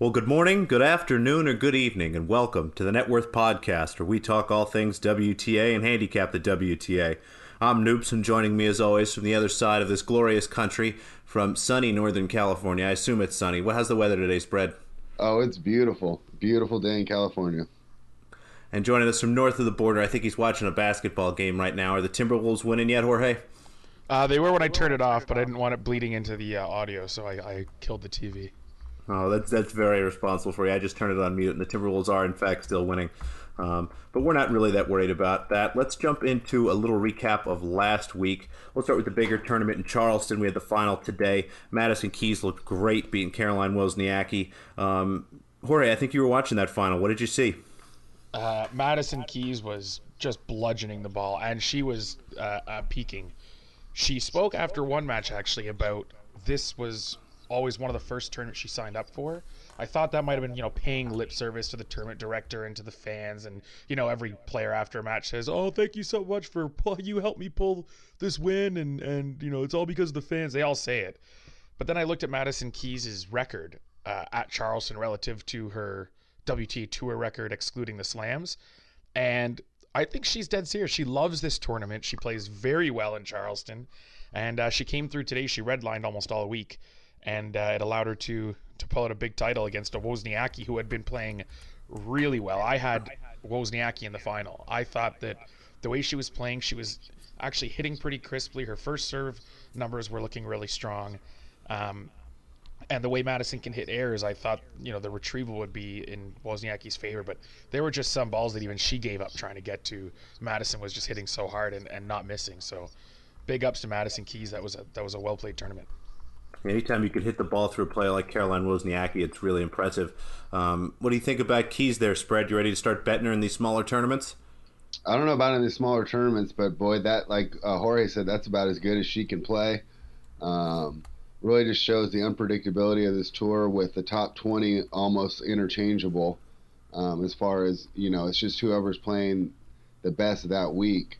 Well, good morning, good afternoon, or good evening, and welcome to the Net Worth Podcast, where we talk all things WTA and handicap the WTA. I'm Noops, and joining me as always from the other side of this glorious country, from sunny Northern California. I assume it's sunny. What how's the weather today, spread? Oh, it's beautiful. Beautiful day in California. And joining us from north of the border, I think he's watching a basketball game right now. Are the Timberwolves winning yet, Jorge? Uh, they were when I turned it off, but I didn't want it bleeding into the uh, audio, so I, I killed the TV. Oh, that's that's very responsible for you. I just turned it on mute, and the Timberwolves are in fact still winning. Um, but we're not really that worried about that. Let's jump into a little recap of last week. We'll start with the bigger tournament in Charleston. We had the final today. Madison Keys looked great, beating Caroline Wozniacki. Um, Jorge, I think you were watching that final. What did you see? Uh, Madison Keys was just bludgeoning the ball, and she was uh, uh, peaking. She spoke after one match actually about this was always one of the first tournaments she signed up for. I thought that might have been, you know, paying lip service to the tournament director and to the fans, and you know, every player after a match says, "Oh, thank you so much for pull- you helped me pull this win," and and you know, it's all because of the fans. They all say it, but then I looked at Madison Keys' record uh, at Charleston relative to her WTA Tour record, excluding the slams, and I think she's dead serious. She loves this tournament. She plays very well in Charleston, and uh, she came through today. She redlined almost all week and uh, it allowed her to to pull out a big title against a Wozniacki who had been playing really well. I had Wozniacki in the final. I thought that the way she was playing, she was actually hitting pretty crisply. Her first serve numbers were looking really strong. Um, and the way Madison can hit airs, I thought you know the retrieval would be in Wozniacki's favor, but there were just some balls that even she gave up trying to get to. Madison was just hitting so hard and, and not missing. So, big ups to Madison Keys. That was a that was a well played tournament. Anytime you could hit the ball through a player like Caroline Wozniacki, it's really impressive. Um, what do you think about Keys there, Spread? You ready to start betting her in these smaller tournaments? I don't know about the smaller tournaments, but boy, that like uh, Jorge said, that's about as good as she can play. Um, really just shows the unpredictability of this tour with the top 20 almost interchangeable um, as far as, you know, it's just whoever's playing the best that week.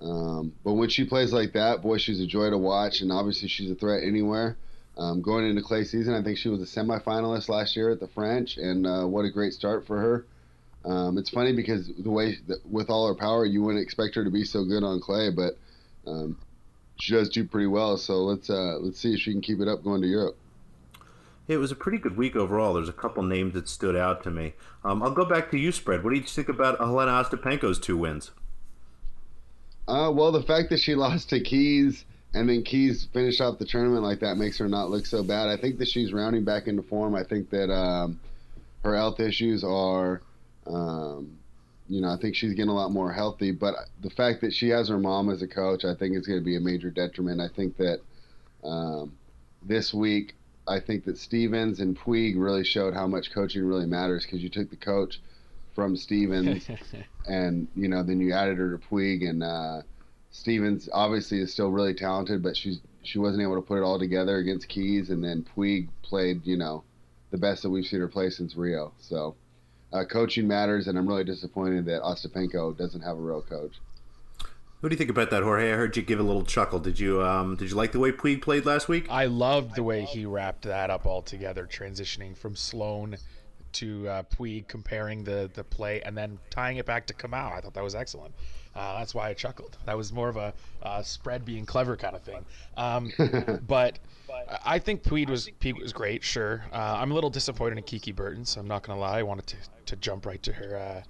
Um, but when she plays like that, boy, she's a joy to watch, and obviously she's a threat anywhere. Um, going into clay season, I think she was a semifinalist last year at the French, and uh, what a great start for her. Um, it's funny because the way that, with all her power, you wouldn't expect her to be so good on clay, but um, she does do pretty well. So let's uh, let's see if she can keep it up going to Europe. It was a pretty good week overall. There's a couple names that stood out to me. Um, I'll go back to you, spread. What do you think about Jelena Ostapenko's two wins? Uh, well, the fact that she lost to Keys and then Keys finished off the tournament like that makes her not look so bad. I think that she's rounding back into form. I think that um, her health issues are, um, you know, I think she's getting a lot more healthy. But the fact that she has her mom as a coach, I think is going to be a major detriment. I think that um, this week, I think that Stephens and Puig really showed how much coaching really matters because you took the coach from Stephens, and you know, then you added her to Puig and. Uh, Stephens obviously is still really talented, but she's she wasn't able to put it all together against Keys, and then Puig played, you know, the best that we've seen her play since Rio. So, uh, coaching matters, and I'm really disappointed that Ostapenko doesn't have a real coach. What do you think about that, Jorge? I heard you give a little chuckle. Did you um, did you like the way Puig played last week? I loved the way he wrapped that up all together, transitioning from Sloane to uh, Puig, comparing the the play, and then tying it back to Kamau. I thought that was excellent. Uh, that's why I chuckled. That was more of a uh, spread being clever kind of thing. Um, but I think Tweed was Puig was great. Sure, uh, I'm a little disappointed in Kiki Bertens, so I'm not gonna lie. I wanted to, to jump right to her. Uh,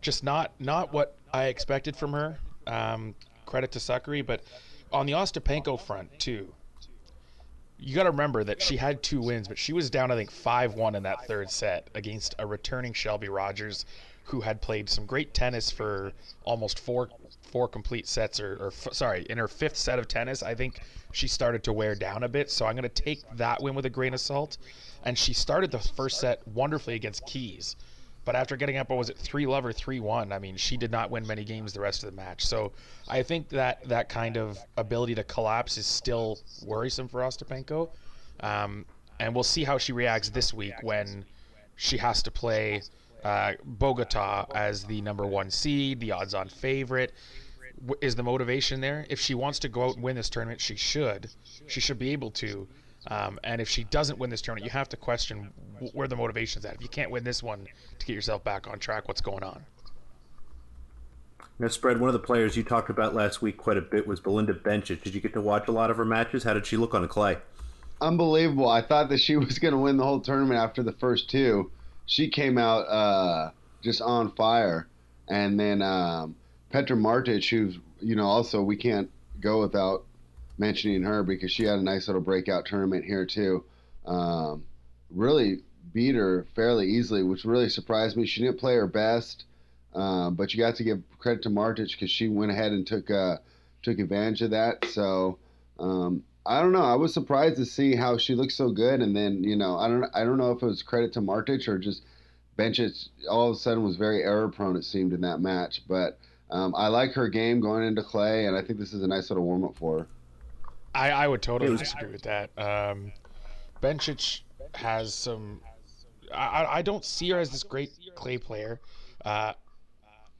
just not not what I expected from her. Um, credit to Sakkari, but on the Ostapenko front too. You got to remember that she had two wins, but she was down, I think, 5 1 in that third set against a returning Shelby Rogers who had played some great tennis for almost four four complete sets or, or f- sorry in her fifth set of tennis i think she started to wear down a bit so i'm going to take that win with a grain of salt and she started the first set wonderfully against keys but after getting up, what was it, three love or three one? I mean, she did not win many games the rest of the match. So I think that that kind of ability to collapse is still worrisome for Ostapenko, um, and we'll see how she reacts this week when she has to play uh, Bogota as the number one seed, the odds on favorite. W- is the motivation there? If she wants to go out and win this tournament, she should. She should be able to. Um, and if she doesn't win this tournament, you have to question where the motivation's at. If you can't win this one to get yourself back on track, what's going on? Now, spread one of the players you talked about last week quite a bit was Belinda Bencic. Did you get to watch a lot of her matches? How did she look on clay? Unbelievable! I thought that she was going to win the whole tournament after the first two. She came out uh, just on fire, and then um, Petra Martic, who's you know also we can't go without mentioning her because she had a nice little breakout tournament here too. Um, really beat her fairly easily, which really surprised me. She didn't play her best. Um, but you got to give credit to Martic because she went ahead and took uh, took advantage of that. So um, I don't know. I was surprised to see how she looked so good, and then you know I don't I don't know if it was credit to Martic or just Bencic all of a sudden was very error prone. It seemed in that match, but um, I like her game going into clay, and I think this is a nice little warm up for her. I, I would totally disagree with that. Um, Bencic has some. I, I don't see her as this great clay player. Uh,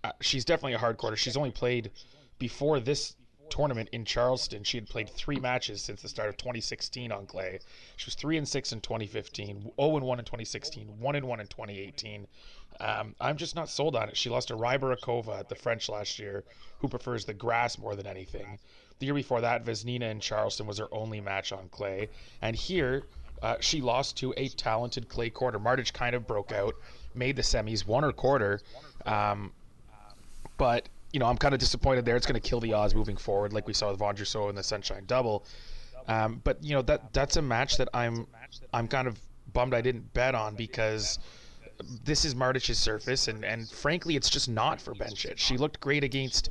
uh, she's definitely a hard courter. She's only played before this tournament in Charleston. She had played three matches since the start of 2016 on clay. She was three and six in 2015, 0 and one in 2016, one and one in 2018. Um, I'm just not sold on it. She lost to Rybarikova at the French last year, who prefers the grass more than anything. The year before that, Vesnina in Charleston was her only match on clay, and here uh, she lost to a talented clay courter. Martic kind of broke out, made the semis, won her quarter. Um, but you know, I'm kind of disappointed there. It's going to kill the odds moving forward, like we saw with Vondrousova in the Sunshine Double. Um, but you know that that's a match that I'm I'm kind of bummed I didn't bet on because this is Martic's surface, and and frankly, it's just not for Bencic. She looked great against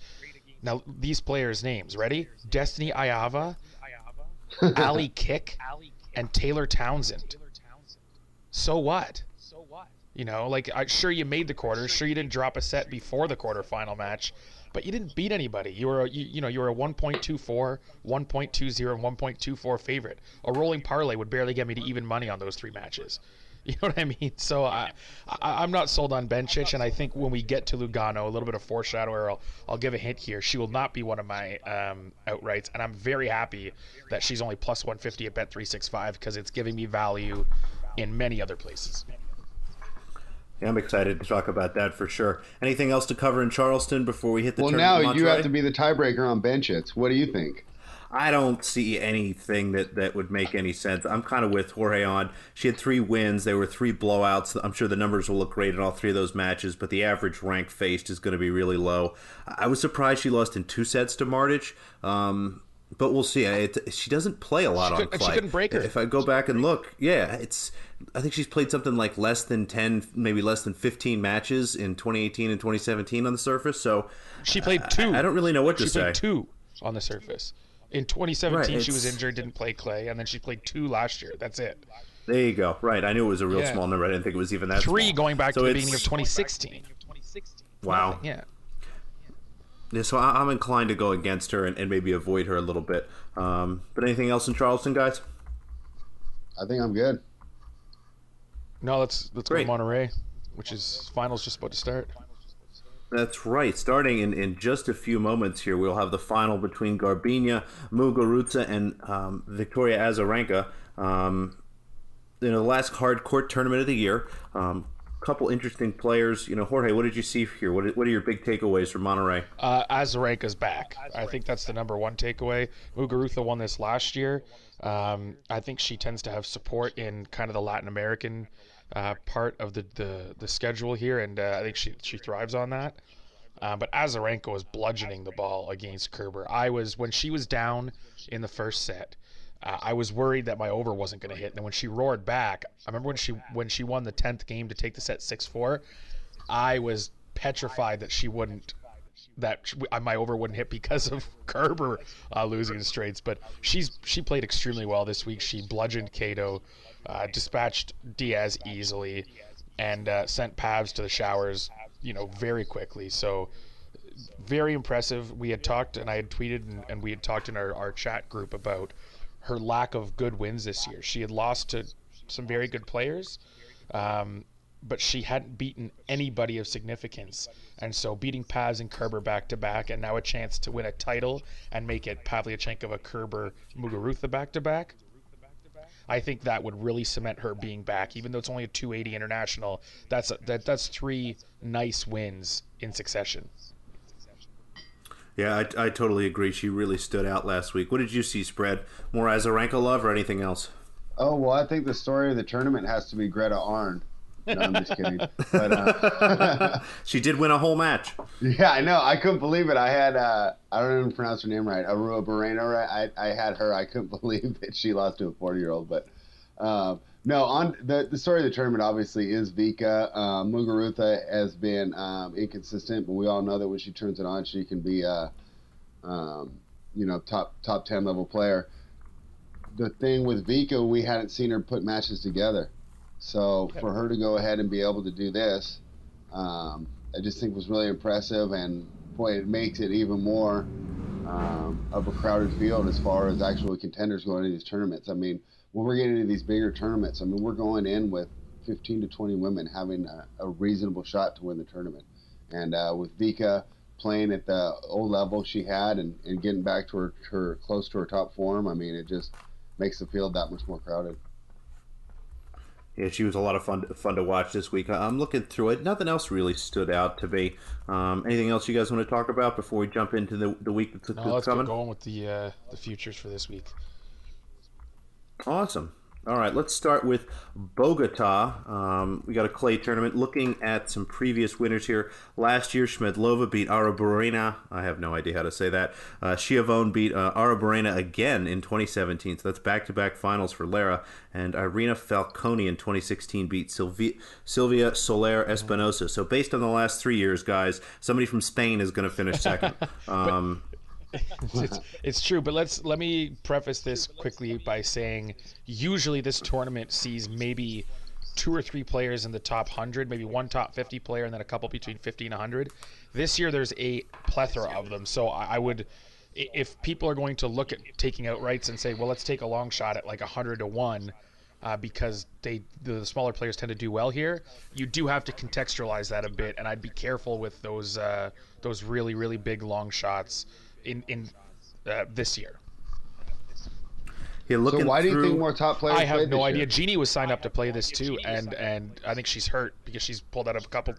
now these players' names. Ready? Destanee Aiava, Allie Kiick, and Taylor Townsend. So what? You know, like I, sure you made the quarter, sure you didn't drop a set before the quarterfinal match, but you didn't beat anybody. You were a, you, you know you were a 1.24, 1.20, and 1.24 favorite. A rolling parlay would barely get me to even money on those three matches. You know what I mean? So I, I am not sold on Bencic, and I think when we get to Lugano, a little bit of foreshadow, I'll I'll give a hint here. She will not be one of my um, outrights, and I'm very happy that she's only plus 150 at Bet365 because it's giving me value in many other places. Yeah, I'm excited to talk about that for sure. Anything else to cover in Charleston before we hit the? Well, now you have to be the tiebreaker on Bencic. What do you think? I don't see anything that, that would make any sense. I'm kind of with Jorge on. She had three wins. There were three blowouts. I'm sure the numbers will look great in all three of those matches, but the average rank faced is going to be really low. I was surprised she lost in two sets to Martic. Um, but we'll see. It, she doesn't play a lot she on clay. She couldn't break her. If I go back and look, yeah, it's. I think she's played something like less than ten, maybe less than fifteen matches in 2018 and 2017 on the surface. So she played two. I, I don't really know what she to say. two on the surface. In 2017, right, she was injured, didn't play clay, and then she played two last year. That's it. There you go. Right. I knew it was a real yeah. small number. I didn't think it was even that. Three small. going back so to the beginning of 2016. Wow. Yeah. Yeah, so I'm inclined to go against her and, and maybe avoid her a little bit. Um, but anything else in Charleston, guys? I think I'm good. No, let's let's Great. go to Monterrey, which is finals just about to start. That's right. Starting in, in just a few moments here, we'll have the final between Garbiñe Muguruza and um, Victoria Azarenka. Um, in the last hard court tournament of the year. Um, couple interesting players. You know, Jorge, what did you see here? What, what are your big takeaways from Monterrey? Uh, Azarenka's back. I think that's the number one takeaway. Muguruza won this last year. Um, I think she tends to have support in kind of the Latin American uh, part of the, the, the schedule here, and uh, I think she she thrives on that. Uh, but Azarenka was bludgeoning the ball against Kerber. I was when she was down in the first set. Uh, I was worried that my over wasn't going to hit. And when she roared back, I remember when she when she won the tenth game to take the set six four, I was petrified that she wouldn't that my over wouldn't hit because of Kerber uh, losing the straights. But she's she played extremely well this week. She bludgeoned Kato, uh, dispatched Diaz easily, and uh, sent Pavs to the showers. You know, very quickly. So very impressive. We had talked, and I had tweeted, and, and we had talked in our, our chat group about her lack of good wins this year. She had lost to some very good players, um, but she hadn't beaten anybody of significance. And so beating Paz and Kerber back to back, and now a chance to win a title and make it Pavlyuchenkova, Kerber, Muguruza back to back. I think that would really cement her being back. Even though it's only a 280 international, that's a, that that's three nice wins in succession. Yeah, I, I totally agree. She really stood out last week. What did you see, spread? More Azarenka love or anything else? Oh well, I think the story of the tournament has to be Greta Arn. No, I'm just kidding. But uh, she did win a whole match. Yeah, I know. I couldn't believe it. I had uh, I don't even pronounce her name right. Arua Moreno. Right? I I had her. I couldn't believe that she lost to a 40 year old. But um, no, on the the story of the tournament obviously is Vika. Um, Muguruza has been um, inconsistent, but we all know that when she turns it on, she can be a um, you know top top 10 level player. The thing with Vika, we hadn't seen her put matches together. So for her to go ahead and be able to do this, um, I just think was really impressive, and boy, it makes it even more um, of a crowded field as far as actual contenders going into these tournaments. I mean, when we're getting into these bigger tournaments, I mean, we're going in with 15 to 20 women having a, a reasonable shot to win the tournament, and uh, with Vika playing at the old level she had and, and getting back to her, her close to her top form, I mean, it just makes the field that much more crowded. Yeah, she was a lot of fun fun to watch this week. I'm looking through it. Nothing else really stood out to me. Um, anything else you guys want to talk about before we jump into the, the week that's, no, let's coming? Get going with the uh, the futures for this week. Awesome. All right, let's start with Bogota. Um, we got a clay tournament. Looking at some previous winners here. Last year, Schmiedlova beat Arruabarrena. I have no idea how to say that. Uh, Schiavone beat uh, Arruabarrena again in 2017. So that's back-to-back finals for Lara. And Irina Falconi in 2016 beat Silvia, Silvia Soler Espinosa. So based on the last three years, guys, somebody from Spain is going to finish second. Um, it's, it's true, but let's let me preface this quickly by saying usually this tournament sees maybe two or three players in the top 100, maybe one top 50 player, and then a couple between 50 and 100. This year, there's a plethora of them. So I, I would, if people are going to look at taking outrights and say, well, let's take a long shot at like 100 to 1, uh, because they the smaller players tend to do well here, you do have to contextualize that a bit, and I'd be careful with those uh, those really really big long shots in in uh, this year. Yeah, looking so why through, do you think more top players? I have no idea. Year? Jeannie was signed up to play this too, and and I think she's hurt because she's pulled out of a couple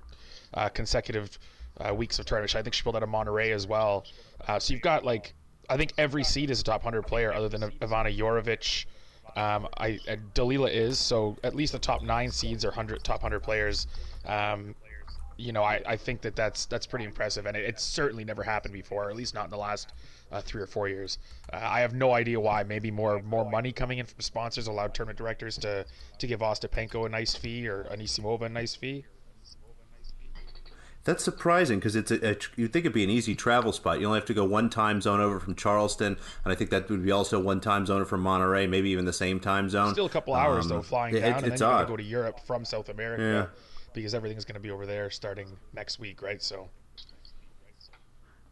uh, consecutive uh, weeks of tournament. I think she pulled out of Monterrey as well. Uh, so you've got like I think every seed is a top hundred player other than Ivana Jorovic. Um, I Dalila is so at least the top nine seeds are hundred top hundred players. Um, you know, I, I think that that's that's pretty impressive, and it, it's certainly never happened before, at least not in the last uh, three or four years. Uh, I have no idea why. Maybe more more money coming in from sponsors allowed tournament directors to to give Ostapenko a nice fee or Anisimova a nice fee. That's surprising because it's a, a, you'd think it'd be an easy travel spot. You only have to go one time zone over from Charleston, and I think that would be also one time zone from Monterrey, maybe even the same time zone. Still a couple hours um, though, flying it, down, it, and then you gotta go to Europe from South America. Yeah because everything's going to be over there starting next week, right? So.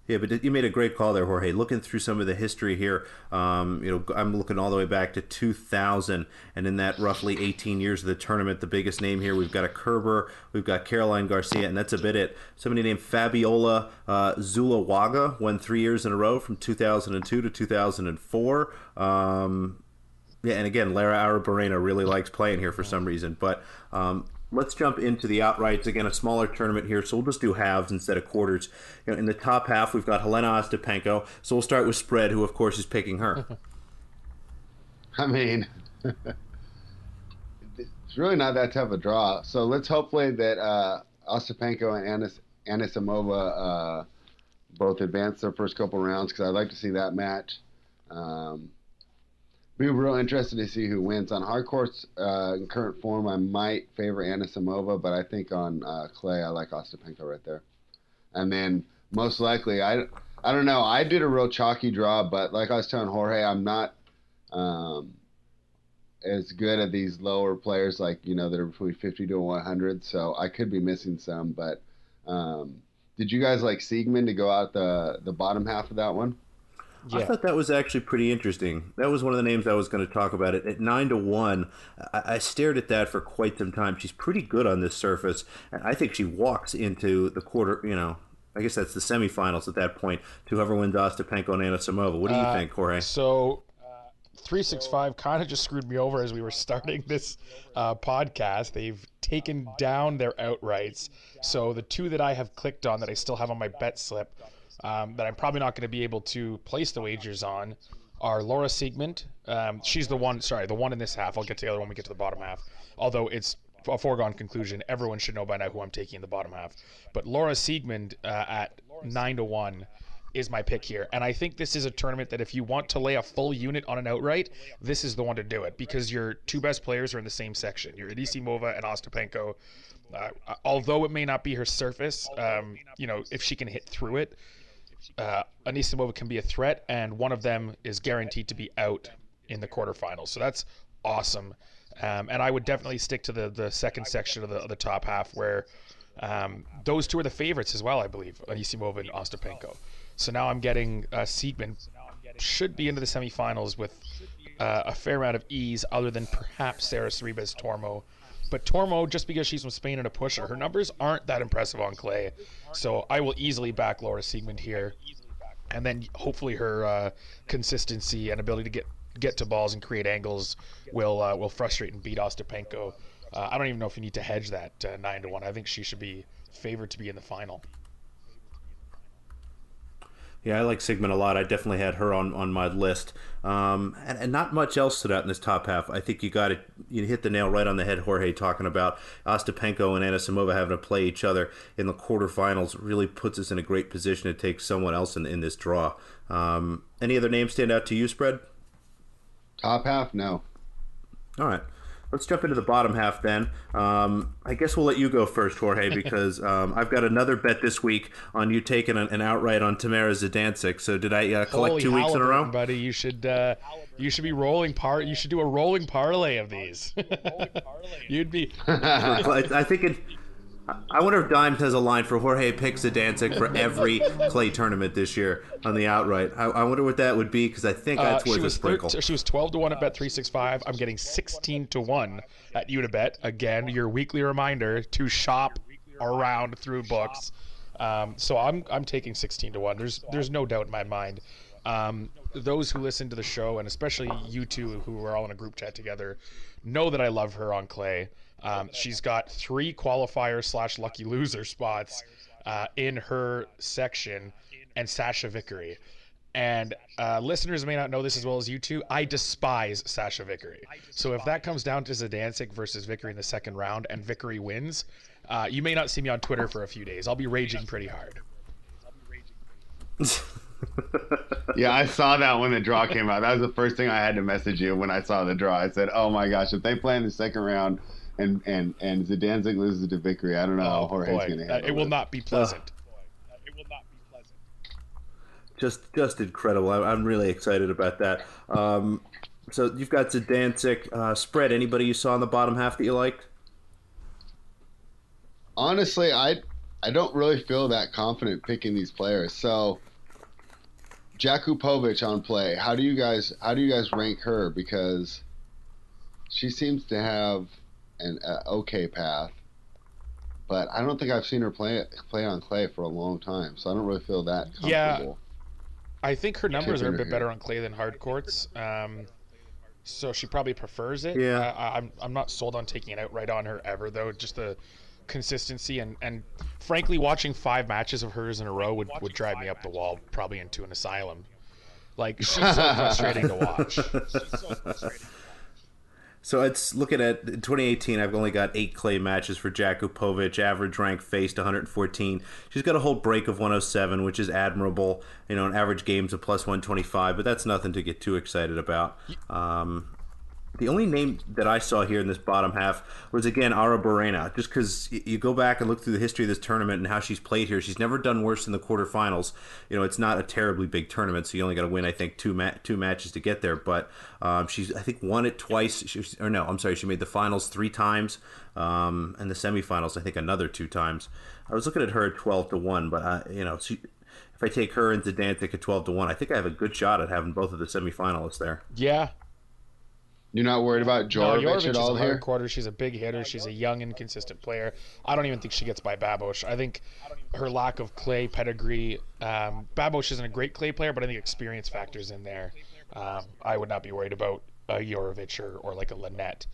Yeah, but you made a great call there, Jorge. Looking through some of the history here, um, you know, I'm looking all the way back to 2000, and in that roughly 18 years of the tournament, the biggest name here, we've got a Kerber, we've got Caroline Garcia, and that's a bit it. Somebody named Fabiola uh, Zuloaga won three years in a row from 2002 to 2004. Um, yeah, and again, Lara Arruabarrena really likes playing here for some reason, but um, let's jump into the outrights. Again a smaller tournament here so we'll just do halves instead of quarters. You know, in the top half we've got jelena ostapenko so we'll start with spread who of course is picking her. I mean it's really not that tough a draw. So let's hopefully that uh, ostapenko and Anis, anisimova uh, both advance their first couple rounds because i'd like to see that match. Um, be real interested to see who wins on hard courts. Uh, in current form, I might favor Anisimova, but I think on uh, clay, I like Ostapenko right there. And then most likely, I I don't know. I did a real chalky draw, but like I was telling Jorge, I'm not um, as good at these lower players, like you know that are between 50 to 100. So I could be missing some. But um, did you guys like Siegemund to go out the the bottom half of that one? Yeah. I thought that was actually pretty interesting. That was one of the names I was going to talk about. It at nine to one. I, I, stared at that for quite some time. She's pretty good on this surface, and I think she walks into the quarter. You know, I guess that's the semifinals at that point. To whoever wins Ostapenko and Anisimova. What do you uh, think, Corey? So, 365 kind of just screwed me over as we were starting this uh, podcast. They've taken down their outrights. So the two that I have clicked on that I still have on my bet slip um, that I'm probably not going to be able to place the wagers on are Laura Siegemund. Um, she's the one, sorry, the one in this half. I'll get to the other when we get to the bottom half. Although it's a foregone conclusion, everyone should know by now who I'm taking in the bottom half. But Laura Siegemund uh, at 9 to 1 is my pick here. And I think this is a tournament that if you want to lay a full unit on an outright, this is the one to do it because your two best players are in the same section. You're Anisimova and Ostapenko. Uh, although it may not be her surface, um, you know, if she can hit through it, uh, Anisimova can be a threat, and one of them is guaranteed to be out in the quarterfinals. So that's awesome. Um, and I would definitely stick to the, the second section of the, of the top half where um, those two are the favorites as well, I believe, Anisimova and Ostapenko. So now I'm getting uh, should be into the semifinals with uh, a fair amount of ease, other than perhaps Sara Sorribes Tormo. But Tormo, just because she's from Spain and a pusher, her numbers aren't that impressive on clay. So I will easily back Laura Siegemund here. And then hopefully her uh, consistency and ability to get get to balls and create angles will uh, will frustrate and beat Ostapenko. Uh, I don't even know if you need to hedge that uh, nine to one. I think she should be favored to be in the final. Yeah, I like Siegemund a lot. I definitely had her on, on my list. Um, and, and, not much else to that in this top half. I think you got it. You hit the nail right on the head, Jorge, talking about Ostapenko and Anisimova having to play each other in the quarterfinals really puts us in a great position to take someone else in, in this draw. Um, any other names stand out to you, Spread? Top half, no. All right. Let's jump into the bottom half then. Um, I guess we'll let you go first, Jorge, because um, I've got another bet this week on you taking an, an outright on Tamara Zidansek. So did I uh, collect Holy two weeks in a row, buddy? You should uh, you should be rolling par. You should do a rolling parlay of these. You'd be. I think it. I wonder if Dimes has a line for Jorge picks a dancing for every clay tournament this year on the outright. I, I wonder what that would be because I think that's uh, worth a sprinkle. she was twelve to one at Bet three six five. I'm getting sixteen to one at Unibet. Again, your weekly reminder to shop around through books. Um, so I'm I'm taking sixteen to one. There's there's no doubt in my mind. Um, those who listen to the show and especially you two who are all in a group chat together know that I love her on clay. Um, she's got three qualifier slash lucky loser spots uh, in her section, and Sachia Vickery. And uh, listeners may not know this as well as you two. I despise Sachia Vickery. So if that comes down to Zidansek versus Vickery in the second round and Vickery wins, uh, you may not see me on Twitter for a few days. I'll be raging pretty hard. yeah, I saw that when the draw came out. That was the first thing I had to message you when I saw the draw. I said, "Oh my gosh, if they play in the second round, and and and Zidansek loses to Vickery. I don't know oh, how Jorge's going to handle it. Will not be pleasant. Uh, it will not be pleasant. Just just incredible. I, am really excited about that. Um, so you've got Zidansek uh, spread. Anybody you saw in the bottom half that you liked? Honestly, I I don't really feel that confident picking these players. So. Jakupovic on play. How do you guys how do you guys rank her? Because she seems to have an uh, okay path. But I don't think I've seen her play play on clay for a long time, so I don't really feel that comfortable. Yeah, I think her numbers are a bit here. better on clay than hard courts. Um, so she probably prefers it. Yeah, uh, I'm I'm not sold on taking it out right on her ever though. Just the consistency and and frankly, watching five matches of hers in a row would would drive me up the wall, probably into an asylum. Like she's so frustrating to watch. So frustrating. So it's looking at 2018. I've only got eight clay matches for Jakupovic. Average rank faced 114. She's got a whole break of 107, which is admirable. You know, an average games of plus 125, but that's nothing to get too excited about. Um, the only name that I saw here in this bottom half was again Arruabarrena, just because you go back and look through the history of this tournament and how she's played here. She's never done worse in the quarterfinals. You know, it's not a terribly big tournament, so you only got to win, I think, two ma- two matches to get there. But um, she's, I think, won it twice. She, or no, I'm sorry, she made the finals three times, um, and the semifinals, I think, another two times. I was looking at her at 12 to one, but uh, you know, she, if I take her and Zidansek at 12 to one, I think I have a good shot at having both of the semifinalists there. Yeah, you're not worried about Jorovic, no, Jorovic at all here? quarter. She's a big hitter. She's a young and consistent player. I don't even think she gets by Babos. I think her lack of clay pedigree. Um, Babos isn't a great clay player, but I think experience factors in there. Um, I would not be worried about a Jorovic or, or like a Linette.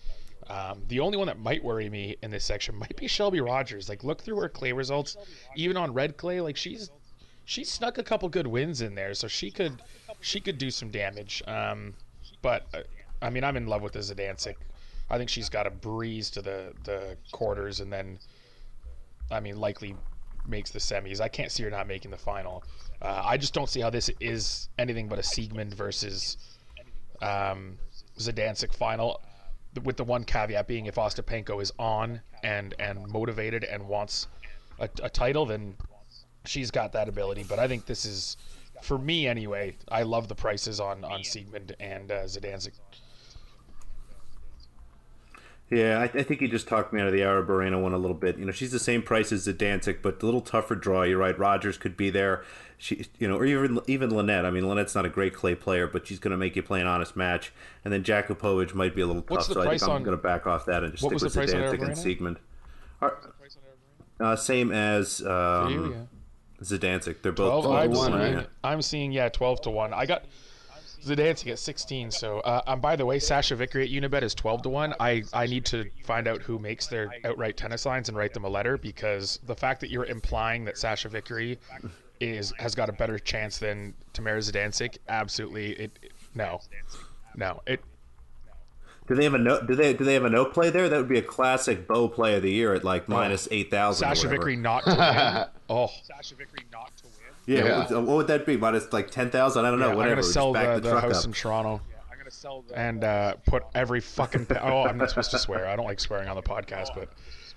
Um, the only one that might worry me in this section might be Shelby Rogers. Like, look through her clay results, even on red clay. Like, she's she snuck a couple good wins in there, so she could she could do some damage. Um, but uh, I mean, I'm in love with the Zidansek. I think she's got a breeze to the the quarters, and then I mean, likely makes the semis. I can't see her not making the final. Uh, I just don't see how this is anything but a Siegemund versus um, Zidansek final with the one caveat being if Ostapenko is on and and motivated and wants a, a, title, then she's got that ability. But I think this is, for me anyway, I love the prices on on Siegemund and uh. Yeah, I, I, think you just talked me out of the Arana one a little bit. You know, she's the same price as Zidansek, but a little tougher draw. You're right. Rogers could be there. She, you know, or even even Linette. I mean, Linette's not a great clay player, but she's going to make you play an honest match. And then Jakupovic might be a little tough, so I think I'm going to back off that and just stick with the Zidansek and Siegemund. Uh, same as um, yeah. They're both 12, 12 to 1, right? I'm seeing, yeah, 12 to 1. I got Zidansek at 16. So, uh, um, by the way, Sachia Vickery at Unibet is 12 to 1. I, I need to find out who makes their outright tennis lines and write them a letter because the fact that you're implying that Sachia Vickery is has got a better chance than Tamara Zidansek, absolutely, it, it no, no, it do they have a no? Do they do they have a no play there? That would be a classic bow play of the year at like oh. minus eight thousand. Sachia Vickery not to win. oh, Sachia Vickery not to win. Yeah, yeah. What, would, what, would, that be? Minus like ten thousand? I don't know. Yeah, whatever. I'm gonna sell the, the, the house up. in Toronto. I'm gonna sell the, and uh, put every fucking. oh, I'm not supposed to swear. I don't like swearing on the podcast, but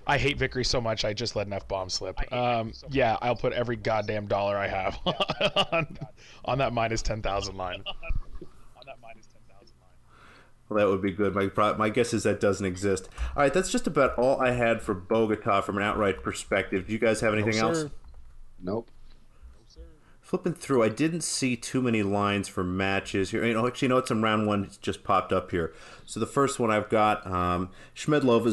I hate Vickery so much. I just let an f bomb slip. Um, yeah, I'll put every goddamn dollar I have on, on that minus ten thousand line. Well, that would be good. My my guess is that doesn't exist. All right, that's just about all I had for Bogota from an outright perspective. Do you guys have anything no, else? Nope. Flipping through, I didn't see too many lines for matches here. You know, actually, you know what? Some round one just popped up here. So the first one I've got um, is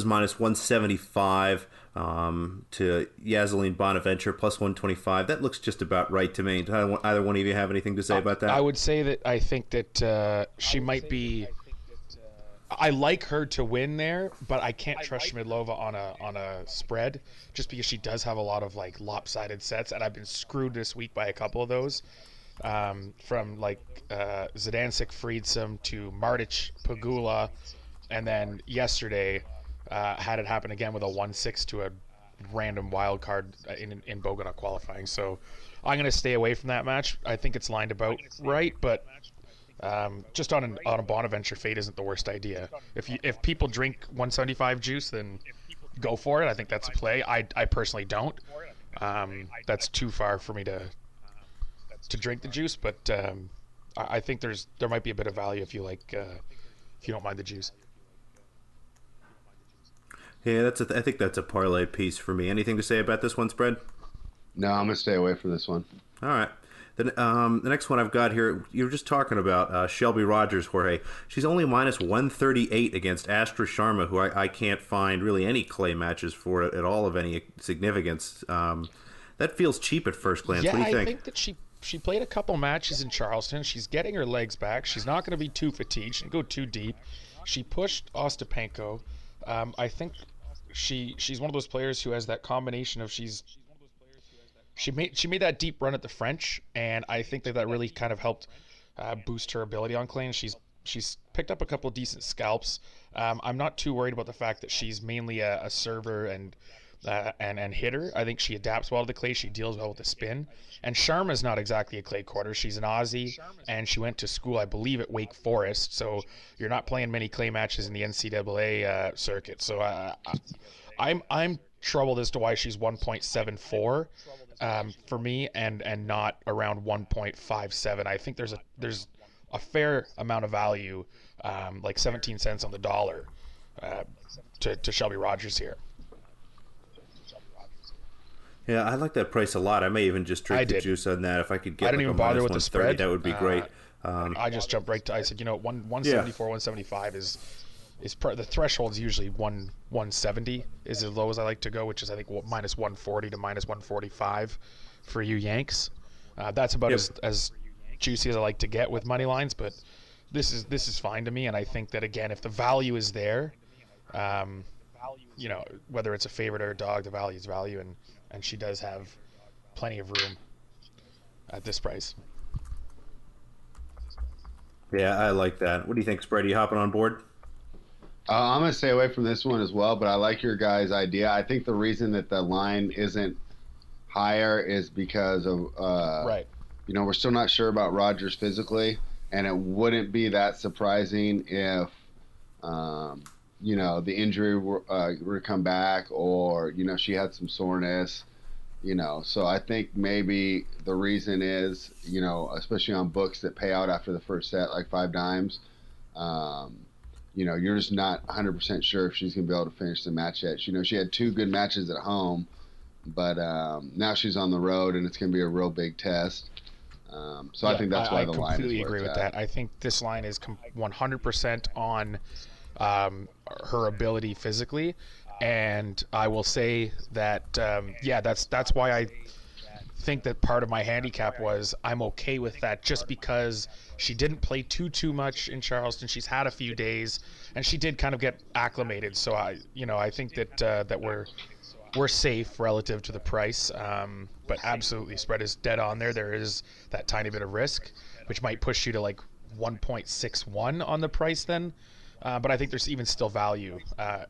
minus 175 um, to Ysaline Bonaventure plus 125. That looks just about right to me. Do either one of you have anything to say about that? I would say that I think that uh, she might be I like her to win there, but I can't trust Schmiedlova on a on a spread just because she does have a lot of like lopsided sets, and I've been screwed this week by a couple of those. Um, from like uh, Zidansek Friedsam to Martic Pegula, and then yesterday uh, had it happen again with a one six to a random wild card in in Bogota qualifying. So I'm gonna stay away from that match. I think it's lined about right, but um, just on an, on a Bonaventure fade isn't the worst idea. If you, if people drink 175 juice, then go for it. I think that's a play. I, I personally don't. Um, that's too far for me to to drink the juice, but um, I, I, think there's there might be a bit of value if you like uh, if you don't mind the juice. Yeah, that's a th- I think that's a parlay piece for me. Anything to say about this one, spread? No, I'm gonna stay away from this one. All right. The, um, the next one I've got here, you were just talking about uh, Shelby Rogers, Jorge. She's only minus 138 against Astra Sharma, who I, I, can't find really any clay matches for at all of any significance. Um, that feels cheap at first glance. Yeah, what do you think? I think that she she played a couple matches in Charleston. She's getting her legs back. She's not going to be too fatigued. She can go too deep. She pushed Ostapenko. Um, I think she she's one of those players who has that combination of she's she made she made that deep run at the French, and I think that that really kind of helped uh, boost her ability on clay. She's she's picked up a couple decent scalps. Um, I'm not too worried about the fact that she's mainly a, a server and uh, and and hitter. I think she adapts well to the clay. She deals well with the spin. And Sharma's not exactly a clay courter. She's an Aussie, and she went to school, I believe, at Wake Forest. So you're not playing many clay matches in the NCAA uh, circuit. So uh, I'm I'm troubled as to why she's 1.74 um, for me, and and not around 1.57. I think there's a there's a fair amount of value, um, like 17 cents on the dollar, uh, to to Shelby Rogers here. Yeah, I like that price a lot. I may even just drink the juice on that if I could get. I didn't like even bother with the spread. That would be great. Uh, um, I just jumped right to. I said, you know, one 174, yeah. 175 is is the threshold is usually one 170 is as low as I like to go, which is I think minus 140 to minus 145 for you Yanks. Uh, that's about yep. as as juicy as I like to get with money lines, but this is this is fine to me, and I think that again, if the value is there, um, you know, whether it's a favorite or a dog, the value is value, and and she does have plenty of room at this price. Yeah, I like that. What do you think, Spread? Are you hopping on board? Uh, I'm gonna stay away from this one as well, but I like your guys' idea. I think the reason that the line isn't higher is because of uh, Right. you know we're still not sure about Rogers physically, and it wouldn't be that surprising if um, you know the injury were, uh, were to come back or you know she had some soreness. You know, so I think maybe the reason is, you know, especially on books that pay out after the first set, like five dimes, um, you know, you're just not 100% sure if she's going to be able to finish the match yet. You know, she had two good matches at home, but um, now she's on the road and it's going to be a real big test. Um, so I think that's why I the line is completely agree with at. that. I think this line is 100% on um, her ability physically, and I will say that um, yeah, that's that's why I think that part of my handicap was I'm okay with that just because she didn't play too too much in Charleston. She's had a few days, and she did kind of get acclimated. So I you know I think that uh, that we're we're safe relative to the price. Um, but absolutely, spread is dead on there. There is that tiny bit of risk, which might push you to like 1.61 on the price then. Uh, but I think there's even still value uh,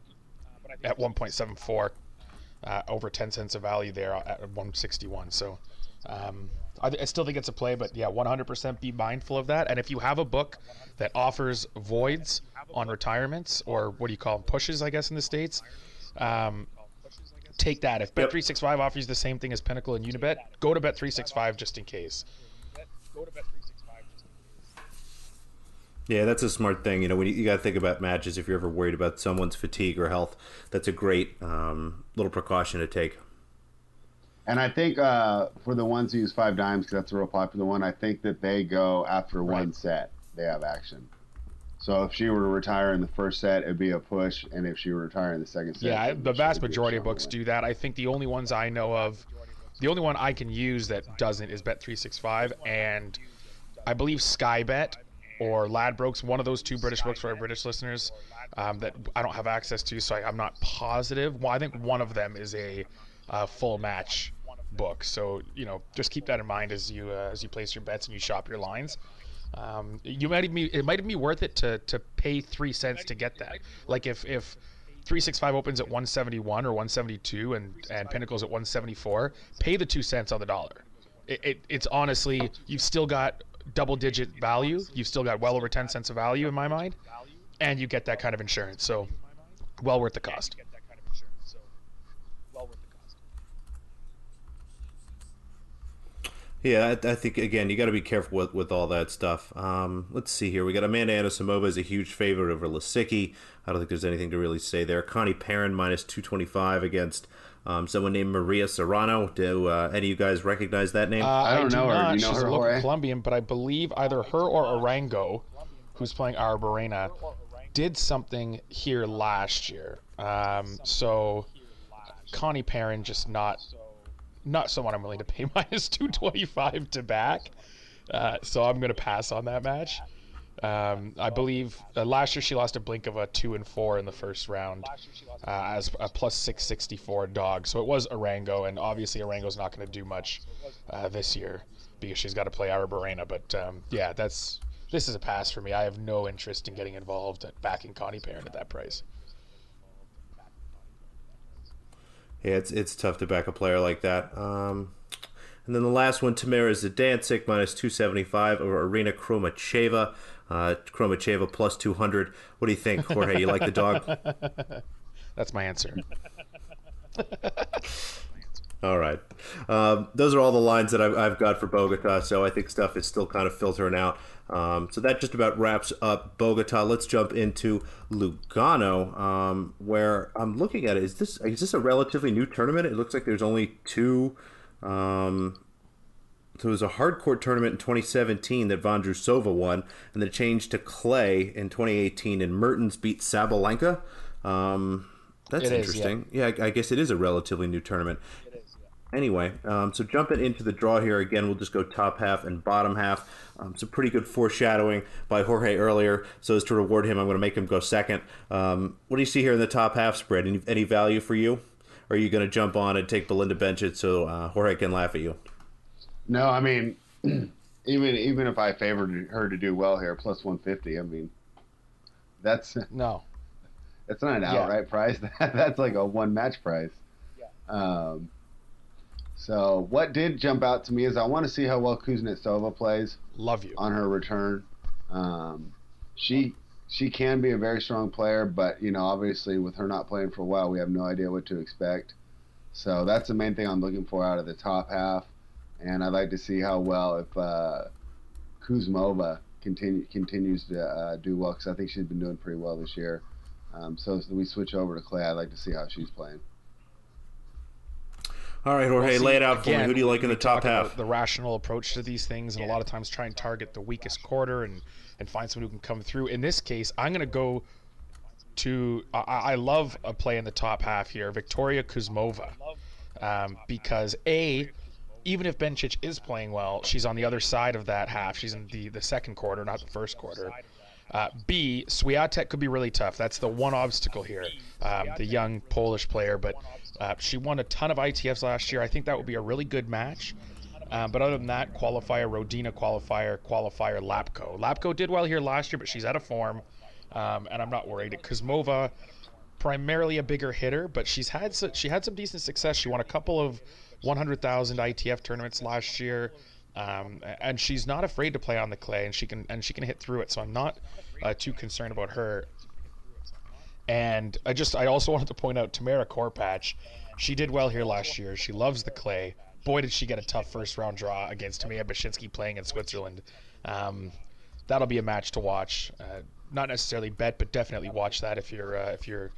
at 1.74, uh, over 10 cents of value there at 161. So um, I, I still think it's a play, but yeah, 100% be mindful of that. And if you have a book that offers voids on retirements or what do you call them, pushes, I guess, in the States, um, take that. If Bet365 offers the same thing as Pinnacle and Unibet, go to Bet365 just in case. Yeah, that's a smart thing. You know, when you, you got to think about matches, if you're ever worried about someone's fatigue or health, that's a great um, little precaution to take. And I think uh, for the ones who use five dimes, because that's a real popular one, I think that they go after one set, they have action. So if she were to retire in the first set, it'd be a push, and if she were to retire in the second set, Yeah, I- the vast it'd be a majority of books win. do that. I think the only ones I know of, the only one I can use that doesn't is Bet365, and I believe Skybet or Ladbrokes, one of those two British books for our British listeners um, that I don't have access to, so I, I'm not positive. Well, I think one of them is a uh, full match book, so you know just keep that in mind as you uh, as you place your bets and you shop your lines. Um, you might even be, it might even be worth it to to pay three cents to get that. Like if if 365 opens at 171 or 172 and and Pinnacle's at 174, pay the two cents on the dollar. It, it, it's honestly you've still got double digit value. You've still got well over 10 cents of value in my mind, and you get that kind of insurance. So well worth the cost. Yeah, I, I think again you got to be careful with, with all that stuff. Um, let's see here. We got Amanda Anisimova is a huge favorite over Lisicki. I don't think there's anything to really say there. Conny Perrin minus two twenty five against um, someone named Maria Serrano. Do uh, any of you guys recognize that name? Uh, I don't do know her. Not. Do you know She's her, a local Colombian, but I believe either her or Arango, who's playing Arborena, did something here last year. Um, so Conny Perrin just not not someone I'm willing to pay minus two twenty five to back. Uh, so I'm going to pass on that match. Um, I believe uh, last year she lost a blink of a two and four in the first round uh, as a plus six sixty four dog. So it was Arango, and obviously Arango's not going to do much uh, this year because she's got to play Arruabarrena. But um, yeah, that's this is a pass for me. I have no interest in getting involved at backing Conny Perrin at that price. Yeah, it's it's tough to back a player like that. Um, and then the last one, Tamara Zidansek minus two seventy five over Irina Khromacheva. Uh, Khromacheva plus two hundred. What do you think, Jorge? You like the dog? That's my answer. All right. Um, those are all the lines that I've, I've got for Bogota, so I think stuff is still kind of filtering out. Um, so that just about wraps up Bogota. Let's jump into Lugano, um, where I'm looking at it. Is this is this a relatively new tournament? It looks like there's only two. Um, so it was a hardcourt tournament in 2017 that Vondrousova won, and then changed to clay in 2018, and Mertens beat Sabalenka. Um, that's It is, interesting. yeah, I, I guess it is a relatively new tournament. Anyway, um, so jumping into the draw here again, we'll just go top half and bottom half. Um, some pretty good foreshadowing by Jorge earlier. So as to reward him, I'm going to make him go second. Um, what do you see here in the top half spread? Any, any value for you? Or are you going to jump on and take Belinda Bencic so uh, Jorge can laugh at you? No, I mean, even even if I favored her to do well here, plus 150, I mean, that's no, that's not an yeah. outright price. that's like a one match price. Yeah. Um, so what did jump out to me is I want to see how well Kuznetsova plays. Love you on her return. Um, she she can be a very strong player, but you know obviously with her not playing for a while, we have no idea what to expect. So that's the main thing I'm looking for out of the top half, and I'd like to see how well if uh, Kuzmova continue, continues to uh, do well because I think she's been doing pretty well this year. Um, so as we switch over to Clay, I'd like to see how she's playing. All right, Jorge, well, see, lay it out for again, me. Who do you like in the top half? The rational approach to these things, and yeah. a lot of times try and target the weakest quarter and and find someone who can come through. In this case, I'm going to go to. I, I, love a play in the top half here, Victoria Kuzmova, um, because a even if Bencic is playing well, she's on the other side of that half. She's in the the second quarter, not the first quarter. Uh, B, Swiatek could be really tough. That's the one obstacle here. Um, the young Polish player, but uh, she won a ton of ITFs last year. I think that would be a really good match. Um, but other than that, qualifier, Rodina qualifier, qualifier, Lapko. Lapko did well here last year, but she's out of form, um, and I'm not worried. Kuzmova, primarily a bigger hitter, but she's had so, she had some decent success. She won a couple of 100,000 ITF tournaments last year. Um, and she's not afraid to play on the clay, and she can and she can hit through it. So I'm not uh, too concerned about her. And I just I also wanted to point out Tamara Korpatsch. She did well here last year. She loves the clay. Boy, did she get a tough first round draw against Timea Bacsinszky playing in Switzerland. Um, that'll be a match to watch. Uh, not necessarily bet, but definitely watch that if you're uh, if you're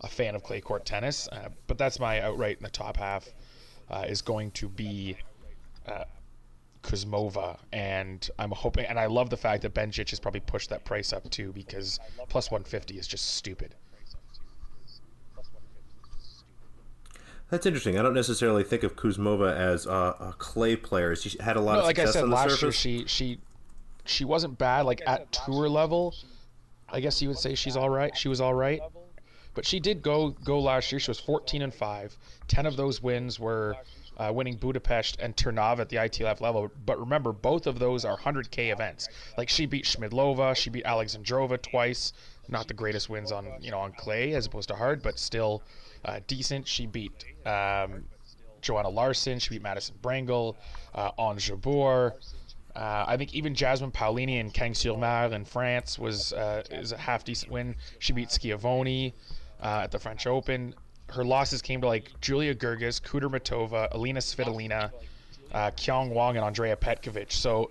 a fan of clay court tennis. Uh, but that's my outright in the top half uh, is going to be uh, Kuzmova, and I'm hoping, and I love the fact that Bencic has probably pushed that price up too because plus 150 is just stupid. That's interesting. I don't necessarily think of Kuzmova as a, a clay player. She had a lot no, of like I said last surface. year. She she she wasn't bad. Like at tour level, I guess you would say she's all right. She was all right, but she did go go last year. She was 14 and five. Ten of those wins were uh, winning Budapest and Turnov at the ITF level. But remember, both of those are 100K events. Like she beat Schmiedlova, she beat Alexandrova twice. Not the greatest wins on you know on clay as opposed to hard, but still uh, decent. She beat um, Johanna Larsson. She beat Madison Brangle, uh, Ons Jabeur. Uh, I think even Jasmine Paolini in Cagnes-sur-Mer in France was uh, is a half decent win. She beat Schiavone uh, at the French Open her losses came to like Julia Görges, Kudermetova, Alina Svitolina, uh, Qiang Wang, and Andrea Petkovic. So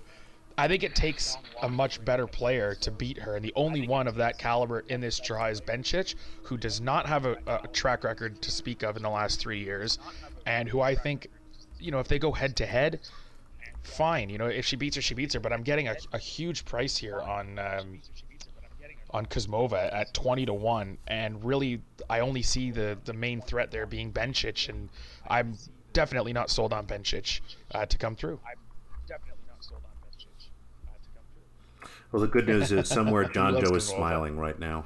I think it takes a much better player to beat her, and the only one of that caliber in this draw is Bencic, who does not have a, a track record to speak of in the last three years, and who I think, you know, if they go head to head, fine. You know, if she beats her, she beats her. But I'm getting a, a huge price here on um, on Kuzmova at 20 to 1 and really I only see the the main threat there being Bencic and I'm definitely not sold on Bencic uh, to come through. Well, the good news is somewhere John Joe is smiling right now.